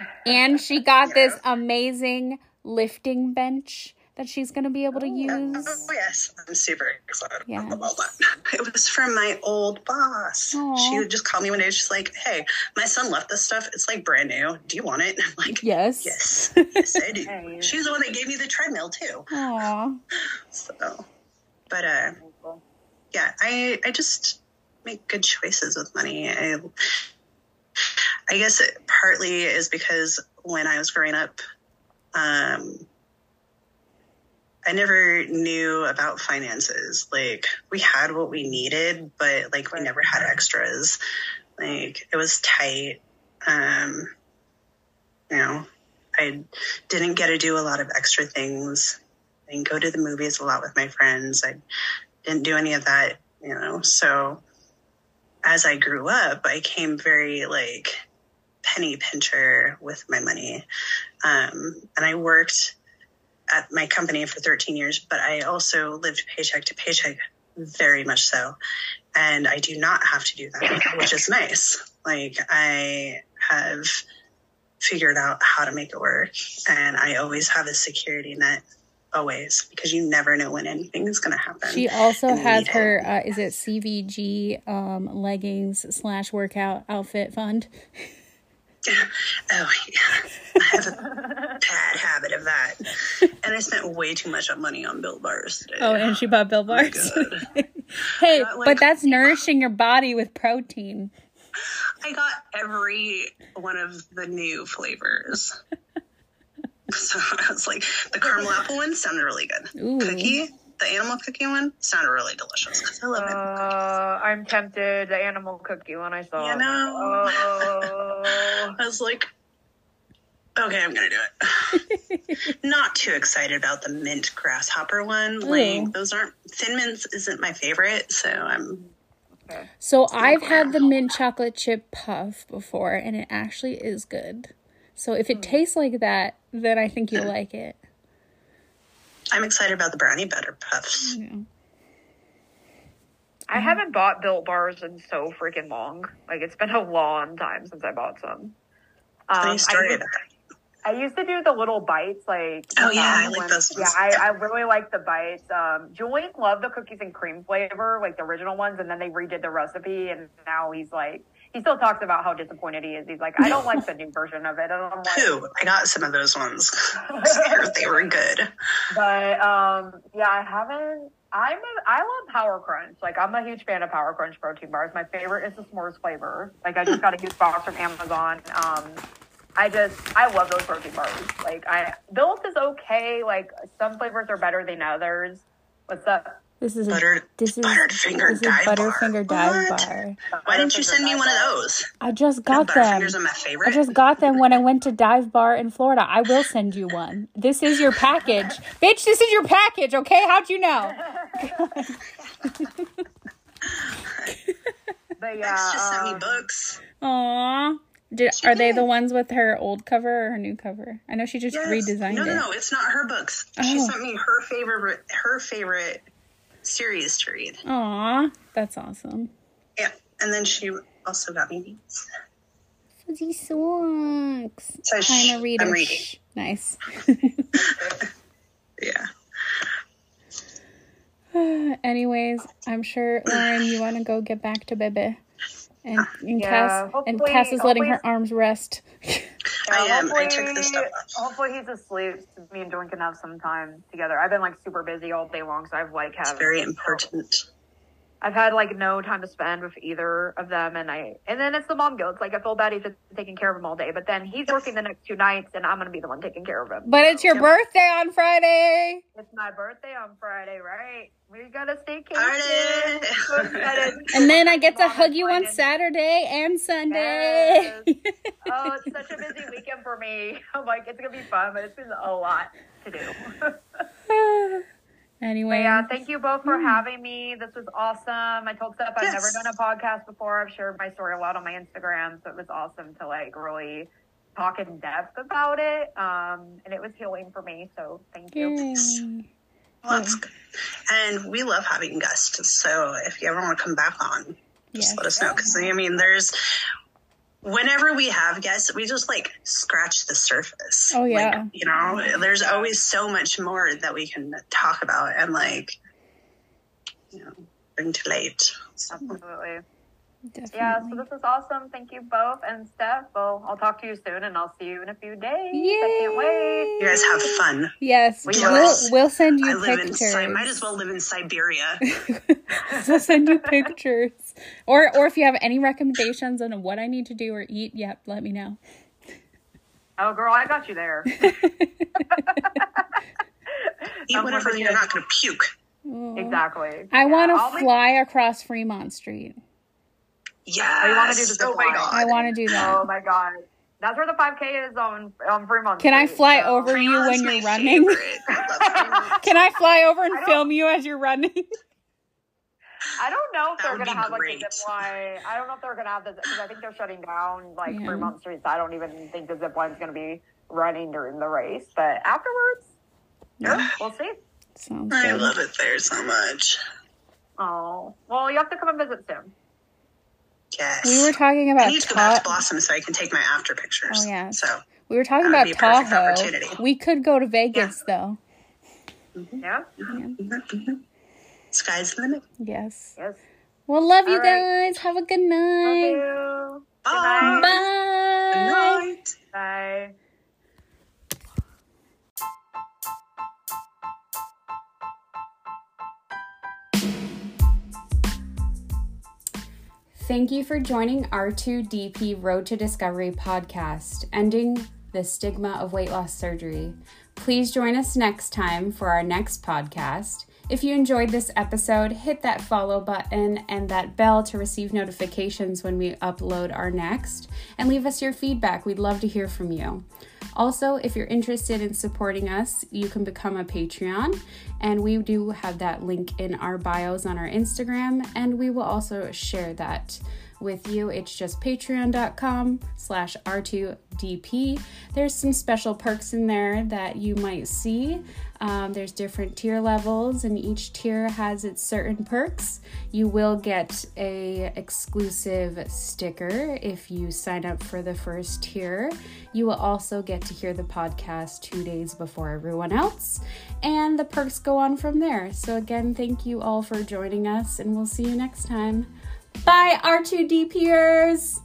To me. And she got [LAUGHS] this amazing lifting bench that she's gonna be able to use. Oh yes, I'm super excited Yes. about that. It was from my old boss. Aw. She would just call me one day. She's like, "Hey, my son left this stuff. It's like brand new. Do you want it?" [LAUGHS] I'm like, Yes. "Yes, [LAUGHS] yes, I do." Nice. She's the one that gave me the treadmill too. Aw. So, but uh, yeah, I I just make good choices with money. I I guess it partly is because when I was growing up, um, I never knew about finances. Like we had what we needed, but like we never had extras. Like it was tight. Um, you know, I didn't get to do a lot of extra things. I didn't go to the movies a lot with my friends. I didn't do any of that, you know. So as I grew up, I came very like penny pincher with my money. Um, and I worked at my company for 13 years, but I also lived paycheck to paycheck very much so. And I do not have to do that, which is nice. Like I have figured out how to make it work and I always have a security net always because you never know when anything is going to happen. She also has her uh, is it CVG um, leggings slash workout outfit fund. [LAUGHS] [LAUGHS] Oh, yeah. I have a bad habit of that. And I spent way too much money on Built Bars today. Oh, and she bought Built Bars. God. [LAUGHS] hey, Not but that's nourishing your body with protein. I got every one of the new flavors. [LAUGHS] So I was like, the caramel apple one sounded really good. Ooh. Cookie, the animal cookie one, sounded really delicious because I love it. Uh, I'm tempted. The animal cookie one I saw You it. know. Oh. [LAUGHS] I was like, okay, I'm gonna do it. [LAUGHS] Not too excited about the mint grasshopper one. Ooh. Like those aren't thin mints isn't my favorite, so I'm So I've had the mint chocolate chip puff before, and it actually is good. So if it tastes like that, then I think you'll like it. I'm excited about the brownie butter puffs. I haven't bought Built Bars in so freaking long. Like it's been a long time since I bought some. Funny Um, I, story. used, I used to do the little bites, like Oh, yeah, I um, like those Yeah. I, I really like the bites. Um, Julian loved the cookies and cream flavor, like the original ones, and then they redid the recipe, and now he's like, he still talks about how disappointed he is. He's like, I don't like the new version of it, and I'm like, [LAUGHS] Two. I got some of those ones. [LAUGHS] They were good. But um, yeah, I haven't. I'm a, I love Power Crunch. Like I'm a huge fan of Power Crunch protein bars. My favorite is the s'mores flavor. Like I just got a huge box from Amazon. Um, I just I love those protein bars. Like I Built is okay. Like some flavors are better than others. What's up? This is a, Buttered, this is buttered finger this is dive Butterfinger bar. dive What? bar. Why didn't you send me one of those? I just got them. Are my favorite. I just got them when I went to Dive Bar in Florida. I will send you one. This is your package. [LAUGHS] Bitch, this is your package, okay? How'd you know? [LAUGHS] But yeah, Bex just sent me um, books. Aw. Did, She are they the ones with her old cover or her new cover? I know she just Yes. redesigned no, it. no, no, it's not her books. She Oh. sent me her favorite, her favorite series to read. Aw, that's awesome. Yeah, and then she also got me these. Fuzzy socks. So I'm a reader. I'm reading. Nice. [LAUGHS] Yeah. [SIGHS] Anyways, I'm sure Lauren, you want to go get back to Bebe, and, and Yeah, Kas and Kas is letting her arms rest. I am. I hopefully- took the stuff off. Hopefully he's asleep. Me and Jordan can have some time together. I've been like super busy all day long, so I've like It's very important. I've had like no time to spend with either of them, and I and then it's the mom guilt. It's like I feel bad he's taking care of him all day, but then he's working the next two nights, and I'm gonna be the one taking care of him. But it's your birthday on Friday. It's my birthday on Friday, right? We got a staycation. Party! So. [LAUGHS] And then I get to Mom hug you on. Saturday and Sunday. [LAUGHS] Oh, it's such a busy weekend for me. [LAUGHS] I'm like, it's gonna be fun, but it's been a lot to do. [SIGHS] But anyway, yeah, thank you both for hmm. having me. This was awesome. I told Steph I've Yes. never done a podcast before. I've shared my story a lot on my Instagram, so it was awesome to like really talk in depth about it. Um, and it was healing for me. So thank you. Yay. Well, that's good. And we love having guests. So if you ever want to come back on, just Yes. let us know. Because I mean, there's whenever we have guests, we just like scratch the surface. Oh, yeah. Like, you know, there's always so much more that we can talk about and like, you know, bring to light. So, Absolutely. Definitely. Yeah, so this is awesome. Thank you both. And Steph, well, I'll talk to you soon and I'll see you in a few days. I can't wait. you guys have fun. Yes, We we'll, we'll send I you live in. pictures. I might as well live in Siberia. [LAUGHS] we'll send you pictures. Or or if you have any recommendations on what I need to do or eat, yep, let me know. Oh, girl, I got you there. [LAUGHS] Eat I'm whatever you're not going to puke. exactly. I Yeah, want I'll to make- fly across Fremont Street. Yes. I wanna do the zip oh my god. I want to do that. Oh my god. That's where the 5K is on on Fremont. Can I fly so- over you when you're running? favorite. I love Fremont. Can I fly over and film you as you're running? [LAUGHS] I don't know if That they're gonna be have like a great. zip line. I don't know if they're gonna have this because I think they're shutting down like Yeah. Fremont Street. So I don't even think the zip line's gonna be running during the race. But afterwards, yeah, we'll see. Sounds I good. love it there so much. Oh well, you have to come and visit soon. Yes. We were talking about. I need to go back to Blossom so I can take my after pictures. Oh, yeah. So We were talking about would be a perfect Tahoe. We could go to Vegas though. Mm-hmm. Yeah. Mm-hmm. Mm-hmm. sky's the limit. Yes. Yes. Well, love you All right. guys. Have a good Love you. Good Bye. Bye. Good night. Bye. Thank you for joining R2DP Road to Discovery podcast, ending the stigma of weight loss surgery. Please join us next time for our next podcast. If you enjoyed this episode, hit that follow button and that bell to receive notifications when we upload our next, and leave us your feedback. We'd love to hear from you. Also, if you're interested in supporting us, you can become a Patreon, and we do have that link in our bios on our Instagram, and we will also share that with you. It's just patreon.com slash R2DP. There's some special perks in there that you might see. Um, there's different tier levels, and each tier has its certain perks. You will get a exclusive sticker if you sign up for the first tier. You will also get to hear the podcast two days before everyone else, and the perks go on from there. So again, thank you all for joining us, and we'll see you next time. Bye, R2DPers!